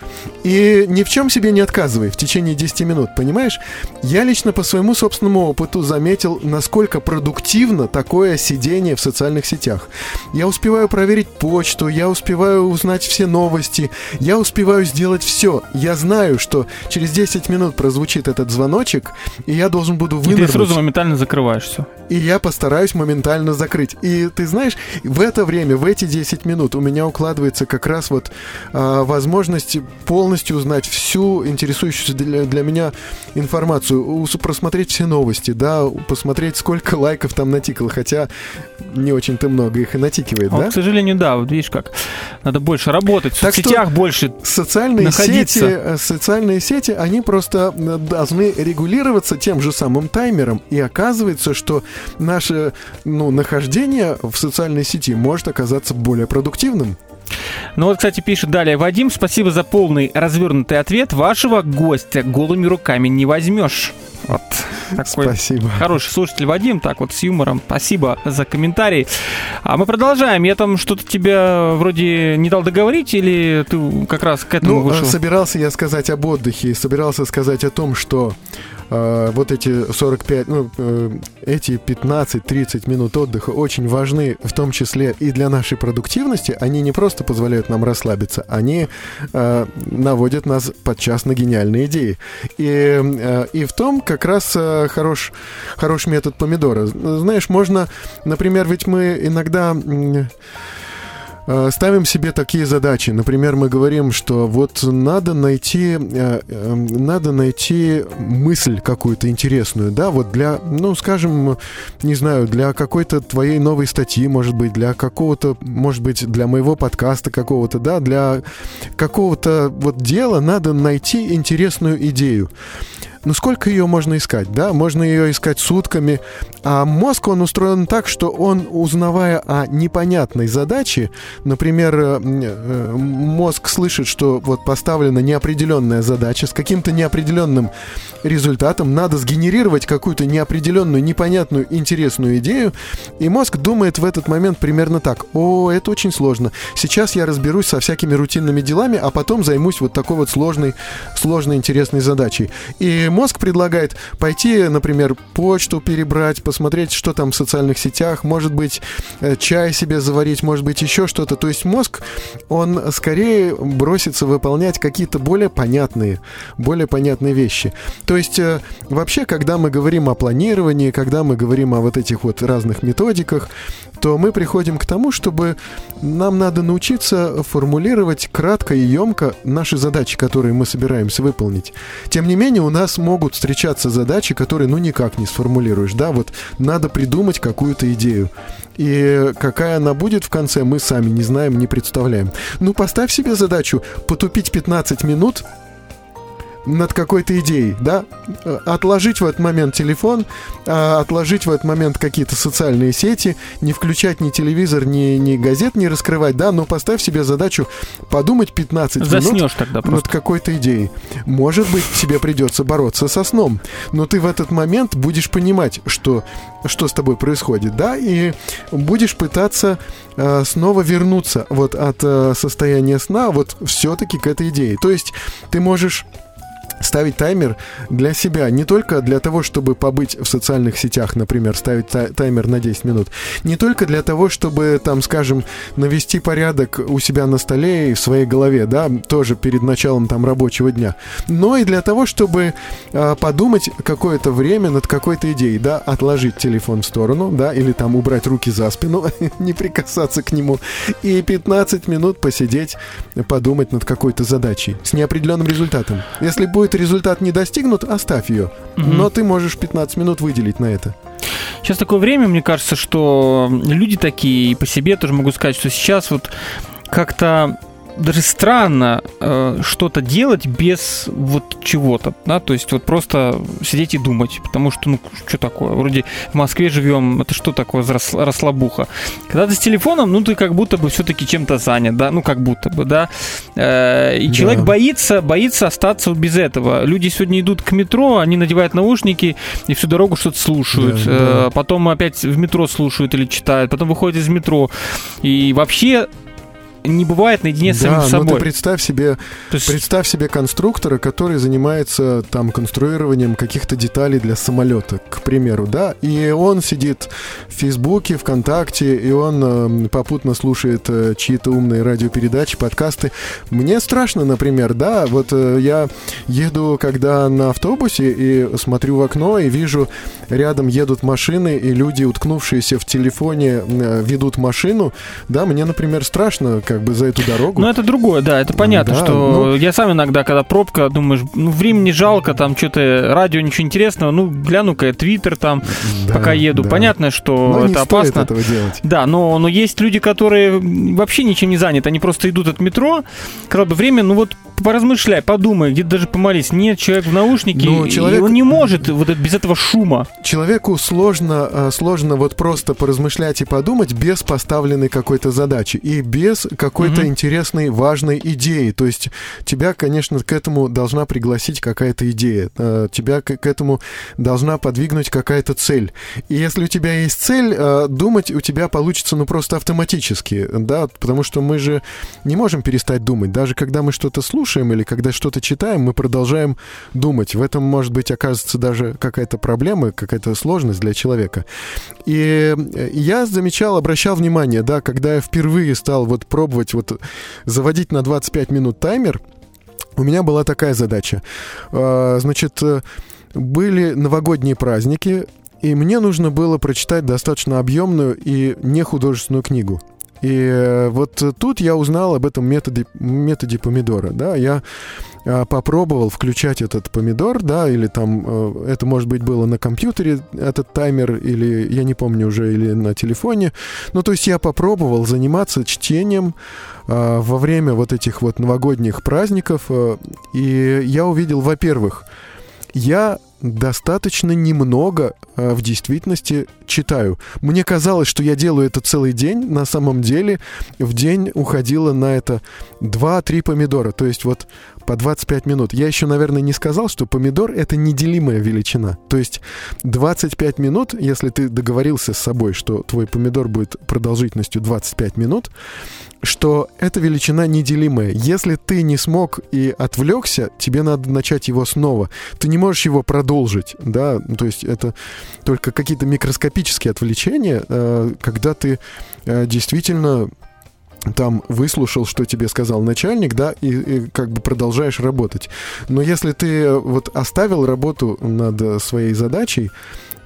и ни в чем себе не отказывай в течение 10 минут, понимаешь? Я лично по своему собственному опыту заметил, насколько продуктивно такое сидение в социальных сетях. Я успеваю проверить почту, я успеваю узнать все новости, я успеваю сделать все. Я знаю, что через 10 минут прозвучит этот звоночек, и я должен буду И ты вынырнуть сразу моментально закрываешь все. и я постараюсь моментально закрыть. И ты знаешь, в это время, в эти 10 минут у меня укладывается как раз вот а, возможность полностью узнать всю интересующуюся для, для меня информацию, просмотреть все новости, да, посмотреть, сколько лайков там натикало, хотя не очень-то много их и натикивает, А вот, да? к сожалению, да, вот видишь как. Надо больше работать, в Так соцсетях больше. Социальные находиться. сети, э, социальные сети, они просто должны регулироваться тем же самым таймером. И оказывается, что наше ну, нахождение в социальной сети может оказаться более продуктивным. Ну вот, кстати, пишет далее Вадим, спасибо за полный развернутый ответ. Вашего гостя голыми руками не возьмешь. Вот такой Спасибо. Хороший слушатель Вадим, так вот с юмором. Спасибо за комментарий. А мы продолжаем. Я там что-то тебе вроде не дал договорить, или ты как раз к этому Ну, э, вышел? собирался я сказать об отдыхе, собирался сказать о том, что э, вот эти 45, ну, э, эти 15-30 минут отдыха очень важны, в том числе и для нашей продуктивности. Они не просто позволяют нам расслабиться, они э, наводят нас подчас на гениальные идеи. И, э, и в том как раз э, хорош, хорош метод помидора. Знаешь, можно, например, ведь мы иногда... э, ставим себе такие задачи. Например, мы говорим, что вот надо найти, э, э, надо найти мысль какую-то интересную, да, вот для, ну, скажем, не знаю, для какой-то твоей новой статьи, может быть, для какого-то, может быть, для моего подкаста какого-то, да, для какого-то вот дела надо найти интересную идею. Ну сколько ее можно искать, да? Можно ее искать сутками. А мозг, он устроен так, что он, узнавая о непонятной задаче, например, э, э, мозг слышит, что вот поставлена неопределенная задача с каким-то неопределенным результатом, надо сгенерировать какую-то неопределенную, непонятную, интересную идею, и мозг думает в этот момент примерно так. О, это очень сложно. Сейчас я разберусь со всякими рутинными делами, а потом займусь вот такой вот сложной, сложной, интересной задачей. И мозг предлагает пойти, например, почту перебрать, посмотреть, что там в социальных сетях, может быть, э, чай себе заварить, может быть, еще что-то. То есть мозг, он скорее бросится выполнять какие-то более понятные, более понятные вещи. То есть э, вообще, когда мы говорим о планировании, когда мы говорим о вот этих вот разных методиках, то мы приходим к тому, чтобы нам надо научиться формулировать кратко и емко наши задачи, которые мы собираемся выполнить. Тем не менее, у нас могут встречаться задачи, которые ну никак не сформулируешь, да, вот надо придумать какую-то идею. И какая она будет в конце, мы сами не знаем, не представляем. Ну, поставь себе задачу потупить 15 минут над какой-то идеей, да, отложить в этот момент телефон, а, отложить в этот момент какие-то социальные сети, не включать ни телевизор, ни, ни газет не раскрывать, да, но поставь себе задачу подумать 15 Заснешь минут тогда над просто. какой-то идеей. Может быть, тебе придется бороться со сном, но ты в этот момент будешь понимать, что, что с тобой происходит, да, и будешь пытаться э, снова вернуться вот от э, состояния сна вот все-таки к этой идее. То есть ты можешь ставить таймер для себя, не только для того, чтобы побыть в социальных сетях, например, ставить та- таймер на 10 минут, не только для того, чтобы, там, скажем, навести порядок у себя на столе и в своей голове, да, тоже перед началом там рабочего дня, но и для того, чтобы а, подумать какое-то время над какой-то идеей, да, отложить телефон в сторону, да, или там убрать руки за спину, не прикасаться к нему, и 15 минут посидеть, подумать над какой-то задачей с неопределенным результатом. Если будет результат не достигнут, оставь ее. Но ты можешь 15 минут выделить на это. Сейчас такое время, мне кажется, что люди такие, и по себе тоже могу сказать, что сейчас вот как-то даже странно э, что-то делать без вот чего-то, да, то есть вот просто сидеть и думать, потому что, ну, что такое, вроде в Москве живем, это что такое расслабуха? Когда ты с телефоном, ну, ты как будто бы все-таки чем-то занят, да, ну, как будто бы, да, Э, и Да. человек боится, боится остаться без этого. Люди сегодня идут к метро, они надевают наушники и всю дорогу что-то слушают, Да, Э, да. потом опять в метро слушают или читают, потом выходят из метро, и вообще не бывает наедине с самим да, но собой. ты представь себе, То есть- представь себе конструктора, который занимается там конструированием каких-то деталей для самолета, к примеру, да, и он сидит в Фейсбуке, ВКонтакте, и он эм, попутно слушает э, чьи-то умные радиопередачи, подкасты. Мне страшно, например, да, вот э, я еду, когда на автобусе, и смотрю в окно, и вижу, рядом едут машины, и люди, уткнувшиеся в телефоне, э, ведут машину, да, мне, например, страшно как бы за эту дорогу. Ну, это другое, да, это понятно, Да, что ну- я сам иногда, когда пробка, думаешь, ну, времени жалко, там что-то, радио, ничего интересного, ну, гляну-ка я твиттер там, Да, пока еду. да. Понятно, что Но не это стоит опасно. этого делать. Да, но, но есть люди, которые вообще ничем не заняты, они просто идут от метро, когда бы время, ну вот поразмышляй, подумай, где-то даже помолись. Нет, человек в наушнике, Ну, и человек- он не может вот без этого шума. Человеку сложно, э, сложно вот просто поразмышлять и подумать без поставленной какой-то задачи и без какой-то Мгм. интересной, важной идеи. То есть тебя, конечно, к этому должна пригласить какая-то идея, э, тебя к к этому должна подвигнуть какая-то цель. И если у тебя есть цель, э, думать у тебя получится ну просто автоматически, да, потому что мы же не можем перестать думать. Даже когда мы что-то слушаем или когда что-то читаем, мы продолжаем думать. В этом, может быть, оказывается даже какая-то проблема, какая-то сложность для человека. И э, я замечал, обращал внимание, да, когда я впервые стал вот пробовать вот заводить на 25 минут таймер, у меня была такая задача. А, Значит, э, были новогодние праздники, и мне нужно было прочитать достаточно объемную и нехудожественную книгу. И э, вот тут я узнал об этом методе, методе помидора. Да, я а, попробовал включать этот помидор, да, или там э, это, может быть, было на компьютере, этот таймер, или я не помню уже, или на телефоне. Ну, то есть я попробовал заниматься чтением во время вот этих вот новогодних праздников, э, и я увидел, во-первых, я достаточно немного э, в действительности читаю. Мне казалось, что я делаю это целый день. На самом деле в день уходило на это 2-3 помидора. То есть вот по 25 минут. Я еще, наверное, не сказал, что помидор — это неделимая величина. То есть 25 минут, если ты договорился с собой, что твой помидор будет продолжительностью 25 минут, что эта величина неделимая. Если ты не смог и отвлекся, тебе надо начать его снова. Ты не можешь его продолжить, да, то есть это только какие-то микроскопические отвлечения, э, когда ты э, действительно там выслушал, что тебе сказал начальник, да, и, и как бы продолжаешь работать. Но если ты э, вот оставил работу над э, своей задачей,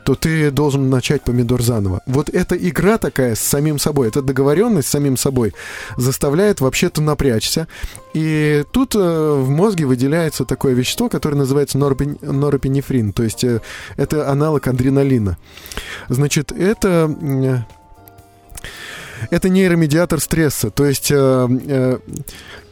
то ты должен начать помидор заново. Вот эта игра такая с самим собой, эта договоренность с самим собой заставляет вообще-то напрячься. И тут э, в мозге выделяется такое вещество, которое называется норпи... норопинефрин, то есть э, это аналог адреналина. Значит, это... Это нейромедиатор стресса, то есть э, э,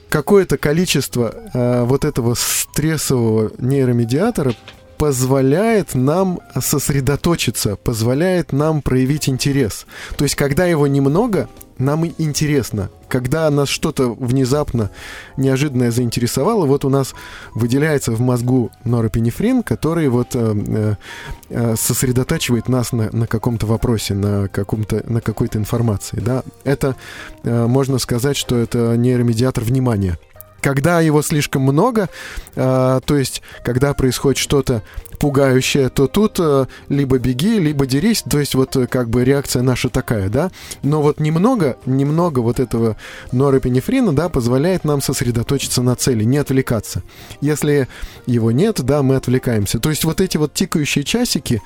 какое-то количество э, вот этого стрессового нейромедиатора позволяет нам сосредоточиться, позволяет нам проявить интерес. То есть, когда его немного, нам интересно. Когда нас что-то внезапно, неожиданное заинтересовало, вот у нас выделяется в мозгу норопинефрин, который вот э, э, сосредотачивает нас на, на каком-то вопросе, на, каком-то, на какой-то информации. Да? Это, э, можно сказать, что это нейромедиатор внимания. Когда его слишком много, э, то есть когда происходит что-то пугающее, то тут э, либо беги, либо дерись, то есть вот э, как бы реакция наша такая, да. Но вот немного, немного вот этого норопинефрина, да, позволяет нам сосредоточиться на цели, не отвлекаться. Если его нет, да, мы отвлекаемся. То есть вот эти вот тикающие часики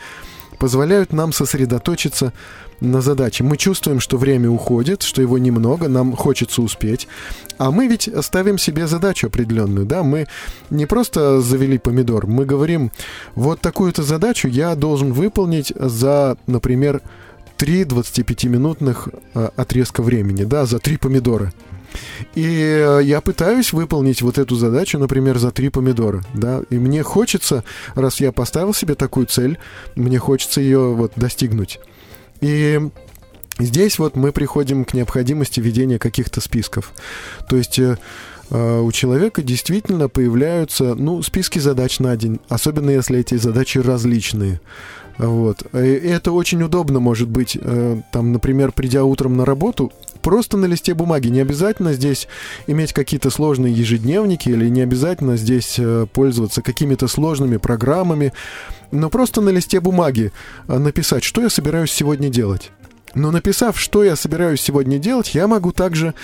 позволяют нам сосредоточиться на задаче. Мы чувствуем, что время уходит, что его немного, нам хочется успеть. А мы ведь ставим себе задачу определенную, да? Мы не просто завели помидор, мы говорим, вот такую-то задачу я должен выполнить за, например, 3 25-минутных э, отрезка времени, да, за 3 помидора. И э, я пытаюсь выполнить вот эту задачу, например, за три помидора, да, и мне хочется, раз я поставил себе такую цель, мне хочется ее вот достигнуть. И здесь вот мы приходим к необходимости ведения каких-то списков. То есть э, э, у человека действительно появляются, ну, списки задач на день, особенно если эти задачи различные. Вот. И это очень удобно может быть, там, например, придя утром на работу, просто на листе бумаги. Не обязательно здесь иметь какие-то сложные ежедневники или не обязательно здесь пользоваться какими-то сложными программами но просто на листе бумаги а, написать, что я собираюсь сегодня делать. Но написав, что я собираюсь сегодня делать, я могу также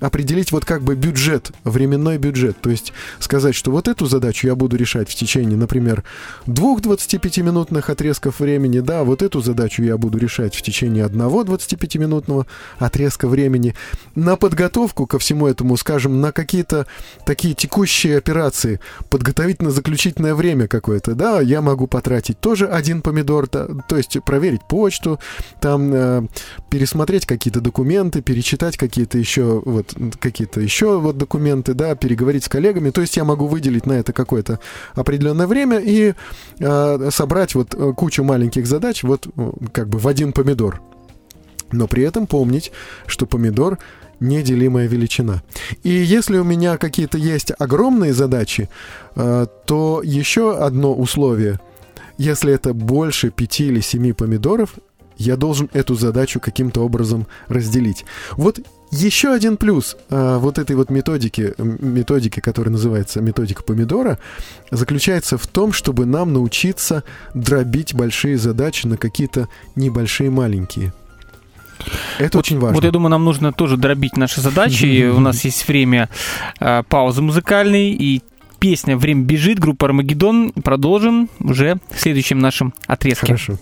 определить вот как бы бюджет, временной бюджет. То есть сказать, что вот эту задачу я буду решать в течение, например, двух 25-минутных отрезков времени, да, вот эту задачу я буду решать в течение одного 25-минутного отрезка времени. На подготовку ко всему этому, скажем, на какие-то такие текущие операции, подготовительно-заключительное время какое-то, да, я могу потратить тоже один помидор, то, то есть проверить почту, там э, пересмотреть какие-то документы, перечитать какие-то еще вот какие-то еще вот документы, да, переговорить с коллегами. То есть я могу выделить на это какое-то определенное время и э, собрать вот э, кучу маленьких задач вот как бы в один помидор. Но при этом помнить, что помидор неделимая величина. И если у меня какие-то есть огромные задачи, э, то еще одно условие – если это больше пяти или семи помидоров, я должен эту задачу каким-то образом разделить. Вот еще один плюс а, вот этой вот методики, методики, которая называется методика помидора, заключается в том, чтобы нам научиться дробить большие задачи на какие-то небольшие маленькие. Это вот, очень важно. Вот я думаю, нам нужно тоже дробить наши задачи. У нас есть время э, паузы музыкальной и песня «Время бежит», группа «Армагеддон». Продолжим уже в следующем нашем отрезке. Хорошо.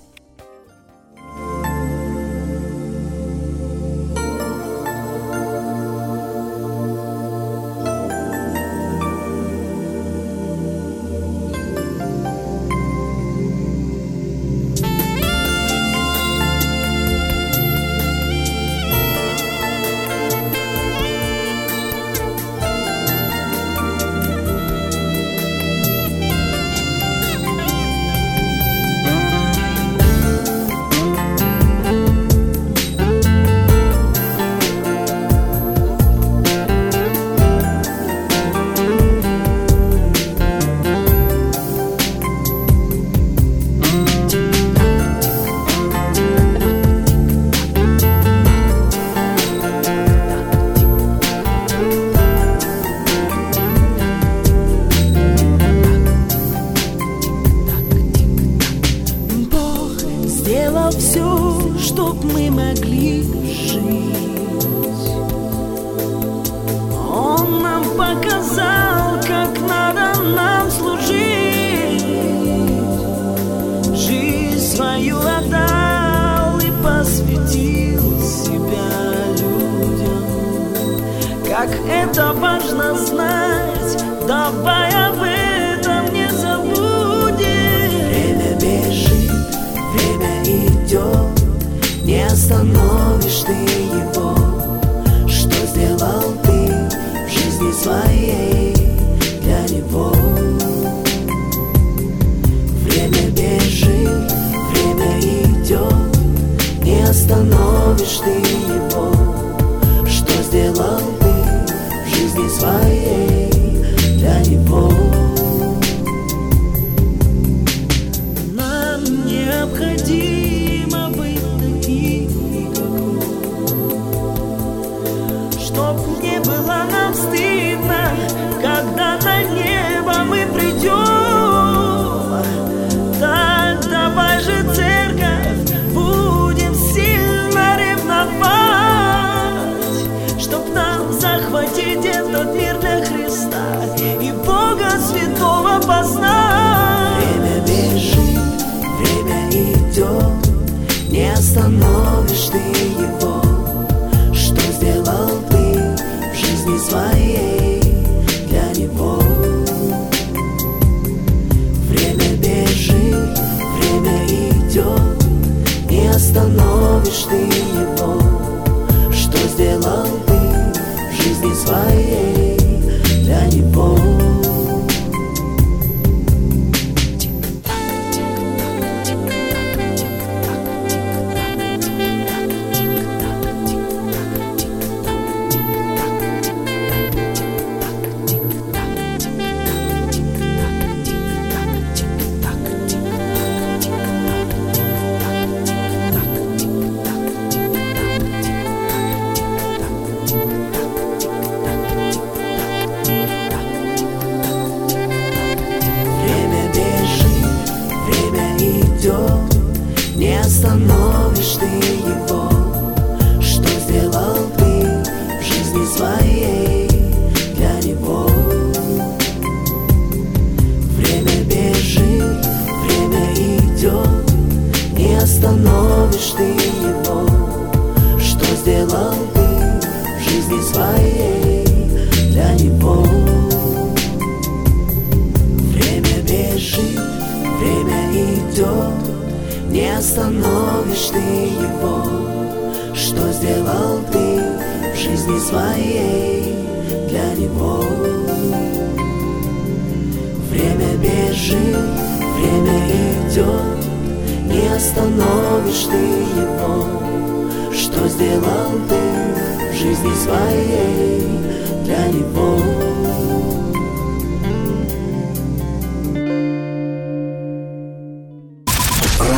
В жизни своей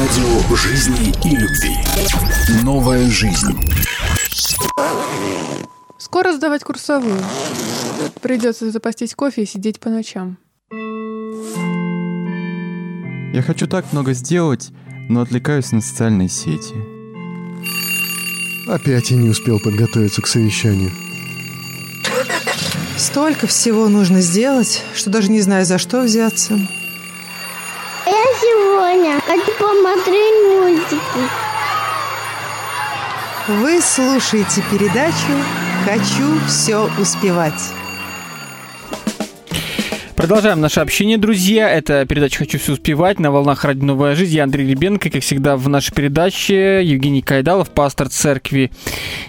Радио жизни и любви. Новая жизнь. Скоро сдавать курсовую. Придется запастись кофе и сидеть по ночам. Я хочу так много сделать, но отвлекаюсь на социальные сети. Опять я не успел подготовиться к совещанию. Столько всего нужно сделать, что даже не знаю, за что взяться. Сегодня хочу посмотреть мультики. Вы слушаете передачу «Хочу все успевать». Продолжаем наше общение, друзья. Это передача «Хочу все успевать» на волнах «Ради новая жизнь». Я Андрей Ребенко. Как всегда, в нашей передаче Евгений Кайдалов, пастор церкви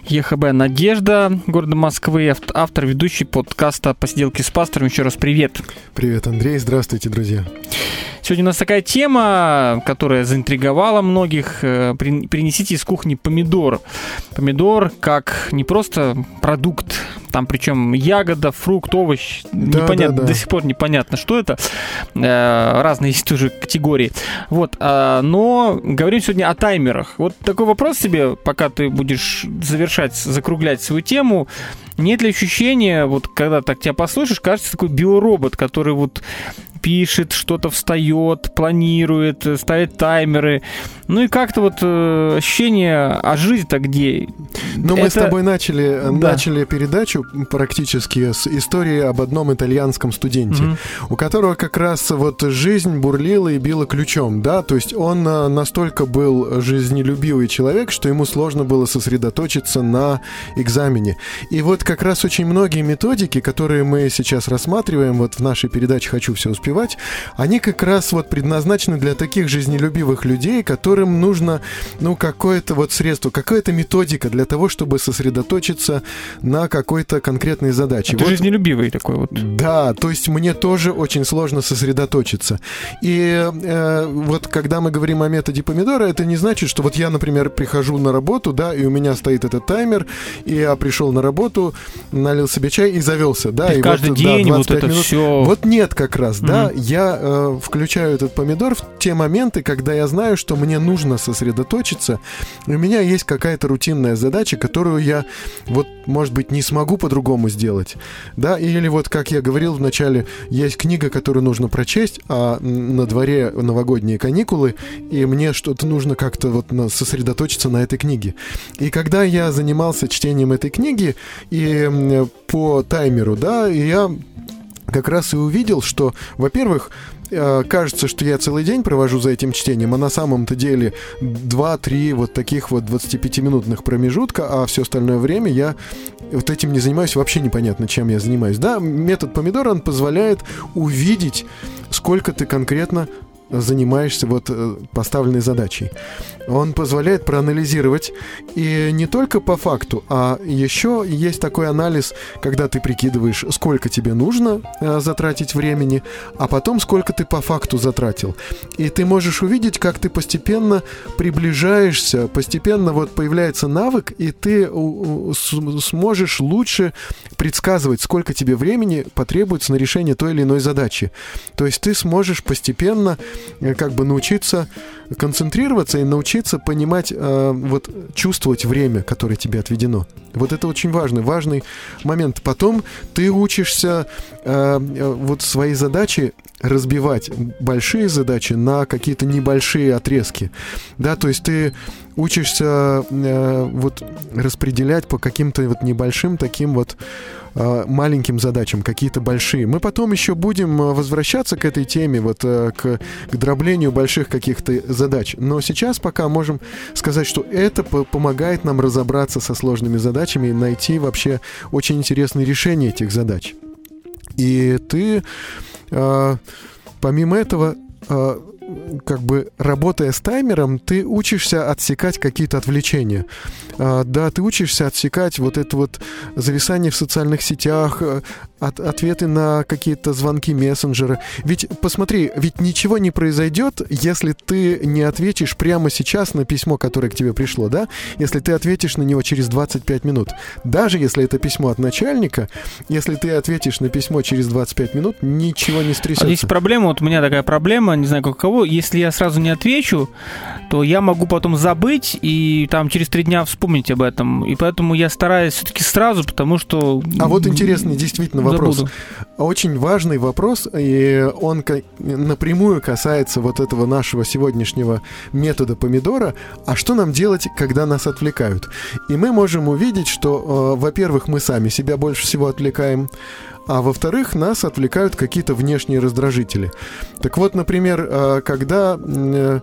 ЕХБ «Надежда» города Москвы, авт- автор, ведущий подкаста «Посиделки с пастором». Еще раз привет. Привет, Андрей. Здравствуйте, друзья. Сегодня у нас такая тема, которая заинтриговала многих. Э, при- Принесите из кухни помидор. Помидор как не просто продукт, там причем ягода, фрукт, овощ. Да, непонятно, да, да. до сих пор непонятно, что это. Э, Разные есть тоже категории. Вот, а, но говорим сегодня о таймерах. Вот такой вопрос себе, пока ты будешь завершать, закруглять свою тему. Нет ли ощущения, вот когда так тебя послушаешь, кажется такой биоробот, который вот пишет, что-то встает, планирует, ставит таймеры. Ну и как-то вот э, ощущение, а жизнь-то где? Ну, мы Это- с тобой начали, э, Да. начали передачу практически с истории об одном итальянском студенте, Мгм. у которого как раз вот жизнь бурлила и била ключом, да, то есть он э, настолько был жизнелюбивый человек, что ему сложно было сосредоточиться на экзамене. И вот как раз очень многие методики, которые мы сейчас рассматриваем вот в нашей передаче «Хочу все успевать», они как раз вот предназначены для таких жизнелюбивых людей, которым нужно, ну, какое-то вот средство, какая-то методика для того, чтобы сосредоточиться на какой-то конкретной задаче. Ты Вот- жизнелюбивый такой вот. да, то есть мне тоже очень сложно сосредоточиться. И э, вот когда мы говорим о методе помидора, это не значит, что вот я, например, прихожу на работу, да, и у меня стоит этот таймер, и я пришел на работу, налил себе чай и завелся, да, и каждый вот, да, день вот 25 это минут. все. Вот нет как раз, да, Мгм. я э, включаю этот помидор в те моменты, когда я знаю, что мне нужно сосредоточиться, у меня есть какая-то рутинная задача, которую я вот, может быть, не смогу по-другому сделать, да, или вот, как я говорил в начале, есть книга, которую нужно прочесть, а на дворе новогодние каникулы, и мне что-то нужно как-то вот сосредоточиться на этой книге. И когда я занимался чтением этой книги и по таймеру, да, я как раз и увидел, что, во-первых, э, кажется, что я целый день провожу за этим чтением, а на самом-то деле 2-3 вот таких вот 25-минутных промежутка, а все остальное время я вот этим не занимаюсь, вообще непонятно, чем я занимаюсь. Да, метод помидора, он позволяет увидеть, сколько ты конкретно занимаешься вот э, поставленной задачей. Он позволяет проанализировать и не только по факту, а еще есть такой анализ, когда ты прикидываешь, сколько тебе нужно э, затратить времени, а потом сколько ты по факту затратил. И ты можешь увидеть, как ты постепенно приближаешься, постепенно вот появляется навык, и ты сможешь лучше предсказывать, сколько тебе времени потребуется на решение той или иной задачи. То есть ты сможешь постепенно как бы научиться концентрироваться и научиться понимать, э, вот чувствовать время, которое тебе отведено. Вот это очень важно, важный момент. Потом ты учишься э, э, вот свои задачи разбивать большие задачи на какие-то небольшие отрезки, да, то есть ты учишься э, вот распределять по каким-то вот небольшим таким вот э, маленьким задачам, какие-то большие. Мы потом еще будем э, возвращаться к этой теме, вот э, к, к дроблению больших каких-то задач. Но сейчас пока можем сказать, что это по- помогает нам разобраться со сложными задачами и найти вообще очень интересные решения этих задач. И ты, помимо этого, э, как бы работая с таймером, ты учишься отсекать какие-то отвлечения. А, да, ты учишься отсекать вот это вот зависание в социальных сетях, от- ответы на какие-то звонки мессенджера. Ведь посмотри, ведь ничего не произойдет, если ты не ответишь прямо сейчас на письмо, которое к тебе пришло, да? Если ты ответишь на него через 25 минут. Даже если это письмо от начальника, если ты ответишь на письмо через 25 минут, ничего не А стрясется. здесь проблема, вот у меня такая проблема, не знаю как у кого, если я сразу не отвечу, то я могу потом забыть и там через три дня вспомнить об этом. И поэтому я стараюсь все-таки сразу, потому что... А вот интересный действительно вопрос. Забуду. Очень важный вопрос, и он напрямую касается вот этого нашего сегодняшнего метода помидора. А что нам делать, когда нас отвлекают? И мы можем увидеть, что, э, во-первых, мы сами себя больше всего отвлекаем, а во-вторых, нас отвлекают какие-то внешние раздражители. Так вот, например, э, когда э,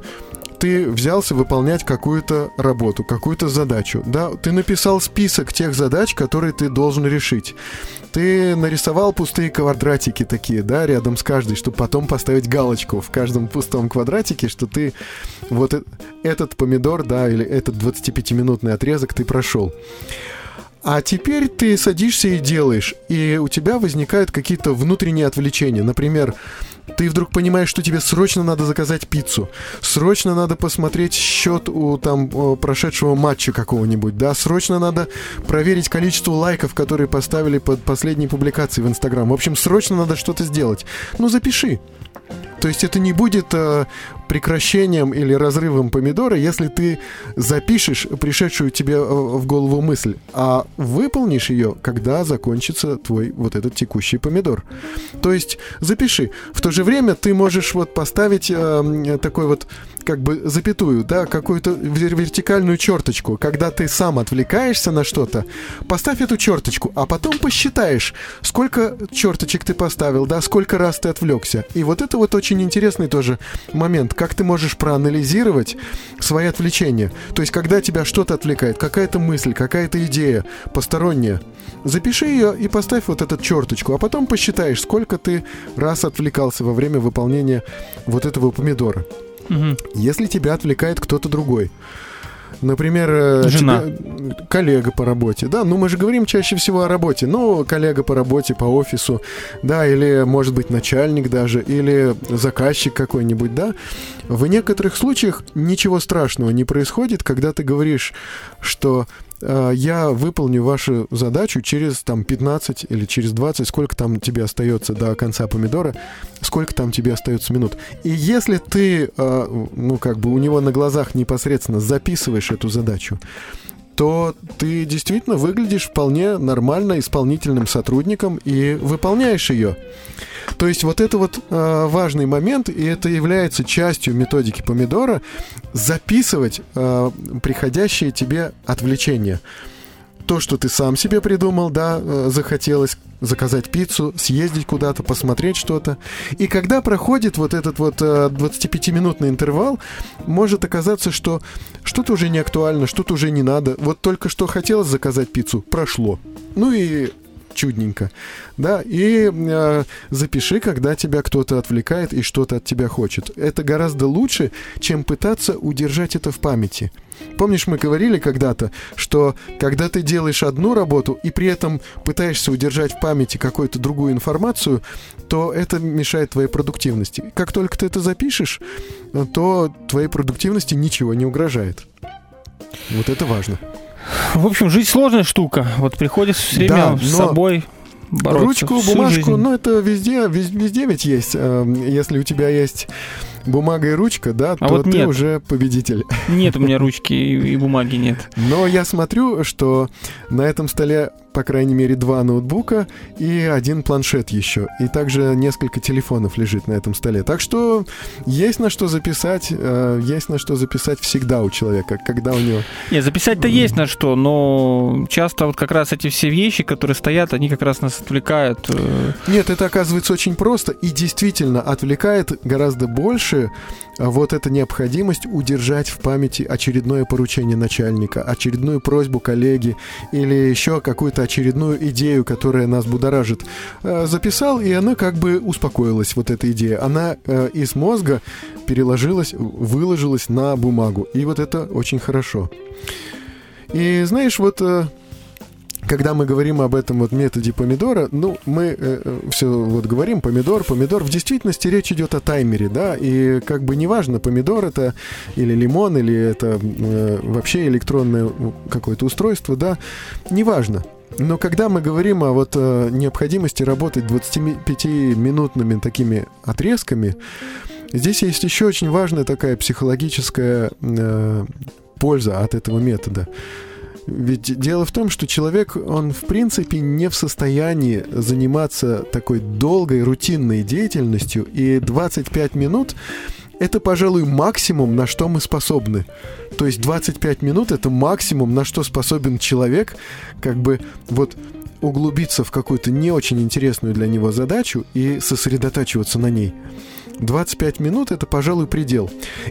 ты взялся выполнять какую-то работу, какую-то задачу, да, ты написал список тех задач, которые ты должен решить. Ты нарисовал пустые квадратики такие, да, рядом с каждой, чтобы потом поставить галочку в каждом пустом квадратике, что ты вот э- этот помидор, да, или этот 25-минутный отрезок ты прошел. А теперь ты садишься и делаешь, и у тебя возникают какие-то внутренние отвлечения. Например, ты вдруг понимаешь, что тебе срочно надо заказать пиццу, срочно надо посмотреть счет у там прошедшего матча какого-нибудь, да, срочно надо проверить количество лайков, которые поставили под последней публикацией в Инстаграм. В общем, срочно надо что-то сделать. Ну, запиши. То есть это не будет э, прекращением или разрывом помидора, если ты запишешь пришедшую тебе э, в голову мысль, а выполнишь ее, когда закончится твой вот этот текущий помидор. То есть запиши. В то же время ты можешь вот поставить э, такой вот как бы запятую, да, какую-то вер- вертикальную черточку. Когда ты сам отвлекаешься на что-то, поставь эту черточку, а потом посчитаешь, сколько черточек ты поставил, да, сколько раз ты отвлекся. И вот это вот очень интересный тоже момент, как ты можешь проанализировать свои отвлечения. То есть, когда тебя что-то отвлекает, какая-то мысль, какая-то идея посторонняя, запиши ее и поставь вот эту черточку, а потом посчитаешь, сколько ты раз отвлекался во время выполнения вот этого помидора. Мгм. Если тебя отвлекает кто-то другой. Например, э, Жена. тебе- коллега по работе, да, ну мы же говорим чаще всего о работе, ну, коллега по работе, по офису, да, или, может быть, начальник даже, или заказчик какой-нибудь, да. В некоторых случаях ничего страшного не происходит, когда ты говоришь, что э, я выполню вашу задачу через там 15 или через 20, сколько там тебе остается до конца помидора, сколько там тебе остается минут. И если ты, э, ну, как бы у него на глазах непосредственно записываешь эту задачу, то ты действительно выглядишь вполне нормально исполнительным сотрудником и выполняешь ее. То есть вот это вот э, важный момент, и это является частью методики помидора, записывать э, приходящие тебе отвлечения. То, что ты сам себе придумал, да, э, захотелось заказать пиццу, съездить куда-то, посмотреть что-то. И когда проходит вот этот вот э, 25-минутный интервал, может оказаться, что что-то уже не актуально, что-то уже не надо. Вот только что хотелось заказать пиццу, прошло. Ну и чудненько, да, и э, запиши, когда тебя кто-то отвлекает и что-то от тебя хочет. Это гораздо лучше, чем пытаться удержать это в памяти. Помнишь, мы говорили когда-то, что когда ты делаешь одну работу и при этом пытаешься удержать в памяти какую-то другую информацию, то это мешает твоей продуктивности. Как только ты это запишешь, то твоей продуктивности ничего не угрожает. Вот это важно. В общем, жизнь сложная штука. Вот приходится все время Да, с собой бороться. Ручку, бумажку, жизнь. ну это везде, вез- везде ведь есть. Эм, Если у тебя есть бумага и ручка, да, А то вот ты нет. уже победитель. Нет у меня ручки и, и бумаги нет. Но я смотрю, что на этом столе, по крайней мере, два ноутбука и один планшет еще. И также несколько телефонов лежит на этом столе. Так что есть на что записать, э, есть на что записать всегда у человека, когда у него... Нет, записать-то есть на что, но часто вот как раз эти все вещи, которые стоят, они как раз нас отвлекают. э, Нет, это оказывается очень просто и действительно отвлекает гораздо больше а, вот эта необходимость удержать в памяти очередное поручение начальника, очередную просьбу коллеги или еще какую-то очередную идею, которая нас будоражит. А, Записал, и она как бы успокоилась, вот эта идея. Она э, из мозга переложилась, выложилась на бумагу. И вот это очень хорошо. И знаешь, вот э, когда мы говорим об этом вот методе помидора, ну, мы все вот говорим помидор, помидор. В действительности речь идет о таймере, да, и как бы неважно, помидор это или лимон, или это э, вообще электронное какое-то устройство, да, неважно. Но когда мы говорим о вот э, необходимости работать 25-минутными такими отрезками, здесь есть еще очень важная такая психологическая э, польза от этого метода. Ведь дело в том, что человек, он в принципе не в состоянии заниматься такой долгой рутинной деятельностью, и 25 минут это, пожалуй, максимум, на что мы способны. То есть 25 минут это максимум, на что способен человек, как бы вот углубиться в какую-то не очень интересную для него задачу и сосредотачиваться на ней. 25 минут это, пожалуй, предел.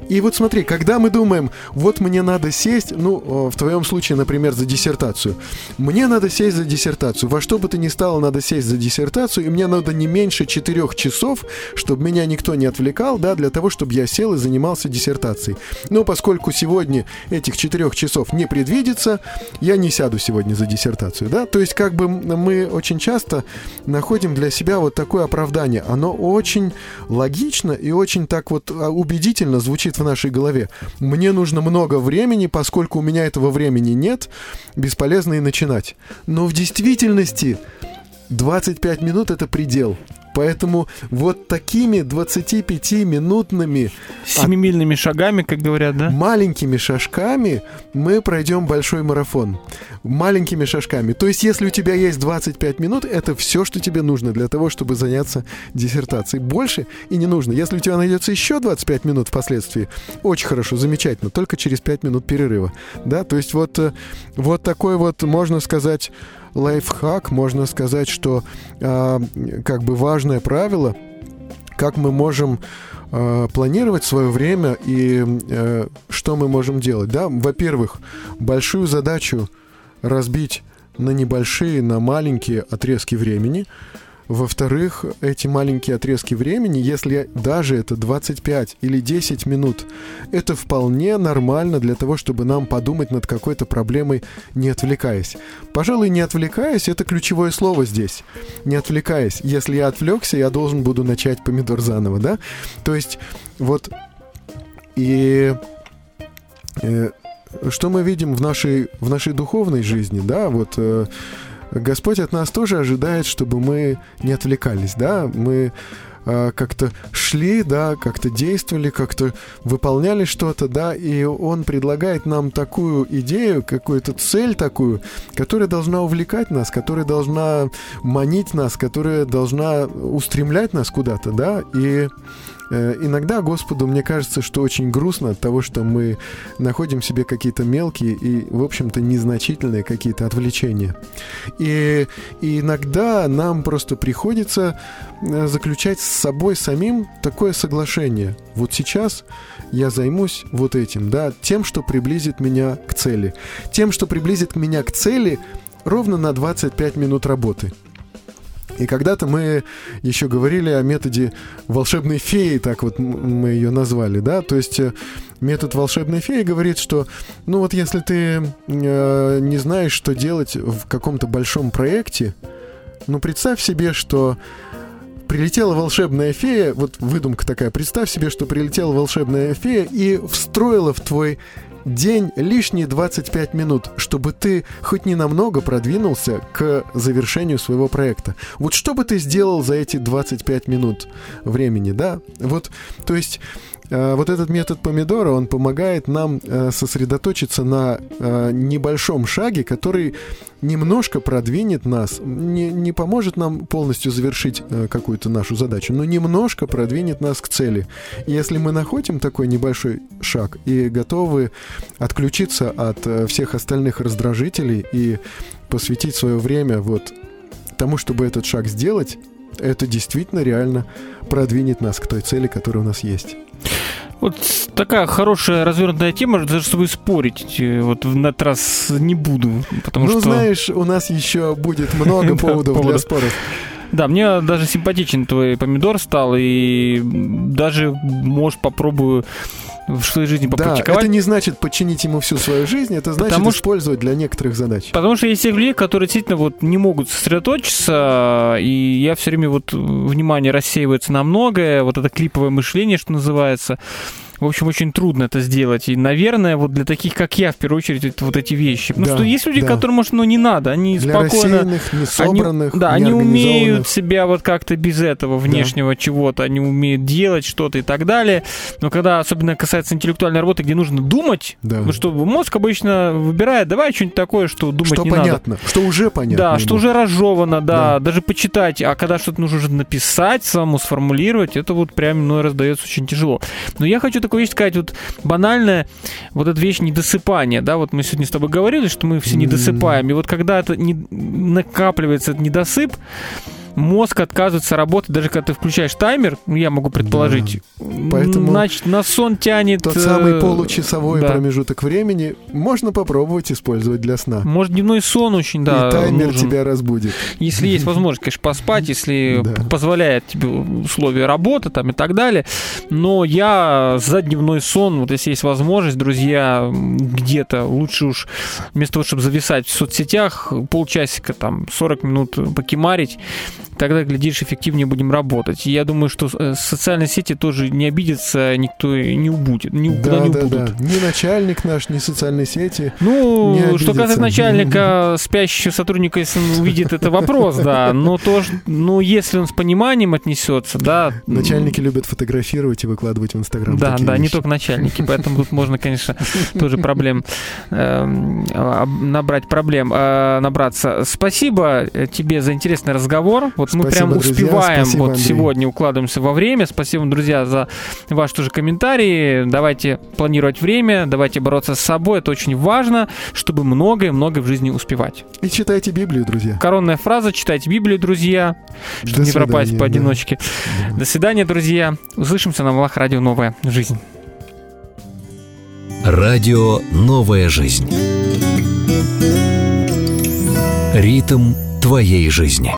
И вот смотри, когда мы думаем, вот мне надо сесть, ну, в твоем случае, например, за диссертацию. Мне надо сесть за диссертацию. Во что бы то ни стало, надо сесть за диссертацию, и мне надо не меньше 4 часов, чтобы меня никто не отвлекал, да, для того, чтобы я сел и занимался диссертацией. Но поскольку сегодня этих 4 часов не предвидится, я не сяду сегодня за диссертацию, да. То есть, как бы мы очень часто находим для себя вот такое оправдание. Оно очень логично и очень так вот а, убедительно звучит в нашей голове. Мне нужно много времени, поскольку у меня этого времени нет, бесполезно и начинать. Но в действительности 25 минут это предел. Поэтому вот такими 25-минутными Семимильными шагами, как говорят, да? маленькими шажками мы пройдем большой марафон. Маленькими шажками. То есть, если у тебя есть 25 минут, это все, что тебе нужно для того, чтобы заняться диссертацией. Больше и не нужно. Если у тебя найдется еще 25 минут впоследствии, очень хорошо, замечательно, только через 5 минут перерыва. Да, то есть вот, э, вот такой вот, можно сказать, лайфхак, можно сказать, что а, как бы важное правило, как мы можем э, планировать свое время и э, что мы можем делать. Да, во-первых, большую задачу разбить на небольшие, на маленькие отрезки времени. Во-вторых, эти маленькие отрезки времени, если даже это 25 или 10 минут, это вполне нормально для того, чтобы нам подумать над какой-то проблемой, не отвлекаясь. Пожалуй, не отвлекаясь, это ключевое слово здесь. Не отвлекаясь. Если я отвлекся, я должен буду начать помидор заново, да? То есть, вот, и э, что мы видим в нашей, в нашей духовной жизни, да, вот э, Господь от нас тоже ожидает, чтобы мы не отвлекались, да, мы э, как-то шли, да, как-то действовали, как-то выполняли что-то, да, и Он предлагает нам такую идею, какую-то цель такую, которая должна увлекать нас, которая должна манить нас, которая должна устремлять нас куда-то, да, и Иногда Господу, мне кажется, что очень грустно от того, что мы находим себе какие-то мелкие и, в общем-то, незначительные какие-то отвлечения. И, и иногда нам просто приходится э, заключать с собой самим такое соглашение. Вот сейчас я займусь вот этим, да, тем, что приблизит меня к цели. Тем, что приблизит меня к цели ровно на 25 минут работы. И когда-то мы еще говорили о методе волшебной феи, так вот мы ее назвали, да, то есть э, метод волшебной феи говорит, что, ну вот если ты э, не знаешь, что делать в каком-то большом проекте, ну представь себе, что прилетела волшебная фея, вот выдумка такая, представь себе, что прилетела волшебная фея и встроила в твой день лишние 25 минут, чтобы ты хоть ненамного продвинулся к завершению своего проекта. Вот что бы ты сделал за эти 25 минут времени, да? Вот, то есть вот этот метод помидора, он помогает нам э, сосредоточиться на э, небольшом шаге, который немножко продвинет нас, не, не поможет нам полностью завершить э, какую-то нашу задачу, но немножко продвинет нас к цели. И если мы находим такой небольшой шаг и готовы отключиться от э, всех остальных раздражителей и посвятить свое время вот тому, чтобы этот шаг сделать, это действительно реально продвинет нас к той цели, которая у нас есть. Вот такая хорошая развернутая тема, даже с тобой спорить э, вот в этот раз не буду, потому ну, что... знаешь, у нас еще будет много поводов для споров. Да, мне даже симпатичен твой помидор стал, и даже, может, попробую в своей жизни Да, попрактиковать. это не значит подчинить ему всю свою жизнь, это значит Потому что- использовать для некоторых задач. Потому что есть тех людей, которые действительно вот не могут сосредоточиться, и я все время вот внимание рассеивается на многое, вот это клиповое мышление, что называется. В общем, очень трудно это сделать. И, наверное, вот для таких, как я, в первую очередь, вот эти вещи. Потому Да, что есть люди, да. которым, может, ну не надо. Они Для спокойно... рассеянных, несобранных, они, да, они умеют себя вот как-то без этого внешнего чего-то, они умеют делать что-то и так далее. Но когда особенно касается интеллектуальной работы, где нужно думать, Да. ну что мозг обычно выбирает, давай что-нибудь такое, что думать Что не надо. понятно, что уже понятно. Да, что уже разжевано, да, Да. даже почитать, а когда что-то нужно уже написать самому, сформулировать, это вот прям иной раз дается очень тяжело. Но я хочу такую вещь сказать, вот банальная, вот эта вещь недосыпания, да, вот мы сегодня с тобой говорили, что мы все не досыпаем, и вот когда это не, накапливается этот недосып, мозг отказывается работать, даже когда ты включаешь таймер, ну, я могу предположить, Поэтому значит, на сон тянет... Тот э, самый получасовой да. промежуток времени можно попробовать использовать для сна. Может, дневной сон очень, да, И таймер нужен. тебя разбудит. Если есть возможность, конечно, поспать, если Да. позволяет тебе условия работы там и так далее. Но я за дневной сон, вот если есть возможность, друзья, где-то лучше уж вместо того, чтобы зависать в соцсетях, полчасика, там, 40 минут покемарить, тогда, глядишь, эффективнее будем работать. И я думаю, что э, социальные сети тоже не обидятся, никто не убудет, никуда Да, не да, убудут. да. Ни начальник наш, ни социальные сети. Ну, что касается начальника, спящего сотрудника, если он увидит, это вопрос, да. Но тоже, ну, если он с пониманием отнесется, да. Начальники любят фотографировать и выкладывать в Инстаграм. Да, да, не только начальники, поэтому тут можно, конечно, тоже проблем эм, а, набрать проблем, а, набраться. Спасибо тебе за интересный разговор. Вот мы Спасибо, прям друзья, успеваем, спасибо, вот Андрей. сегодня укладываемся во время. Спасибо, друзья, за ваши тоже комментарии. Давайте планировать время, давайте бороться с собой. Это очень важно, чтобы многое-многое в жизни успевать. И читайте Библию, друзья. Коронная фраза «Читайте Библию, друзья», чтобы До не пропасть свидания, поодиночке. да. До свидания, друзья. Услышимся на волнах радио «Новая жизнь». Радио «Новая жизнь». Ритм твоей жизни.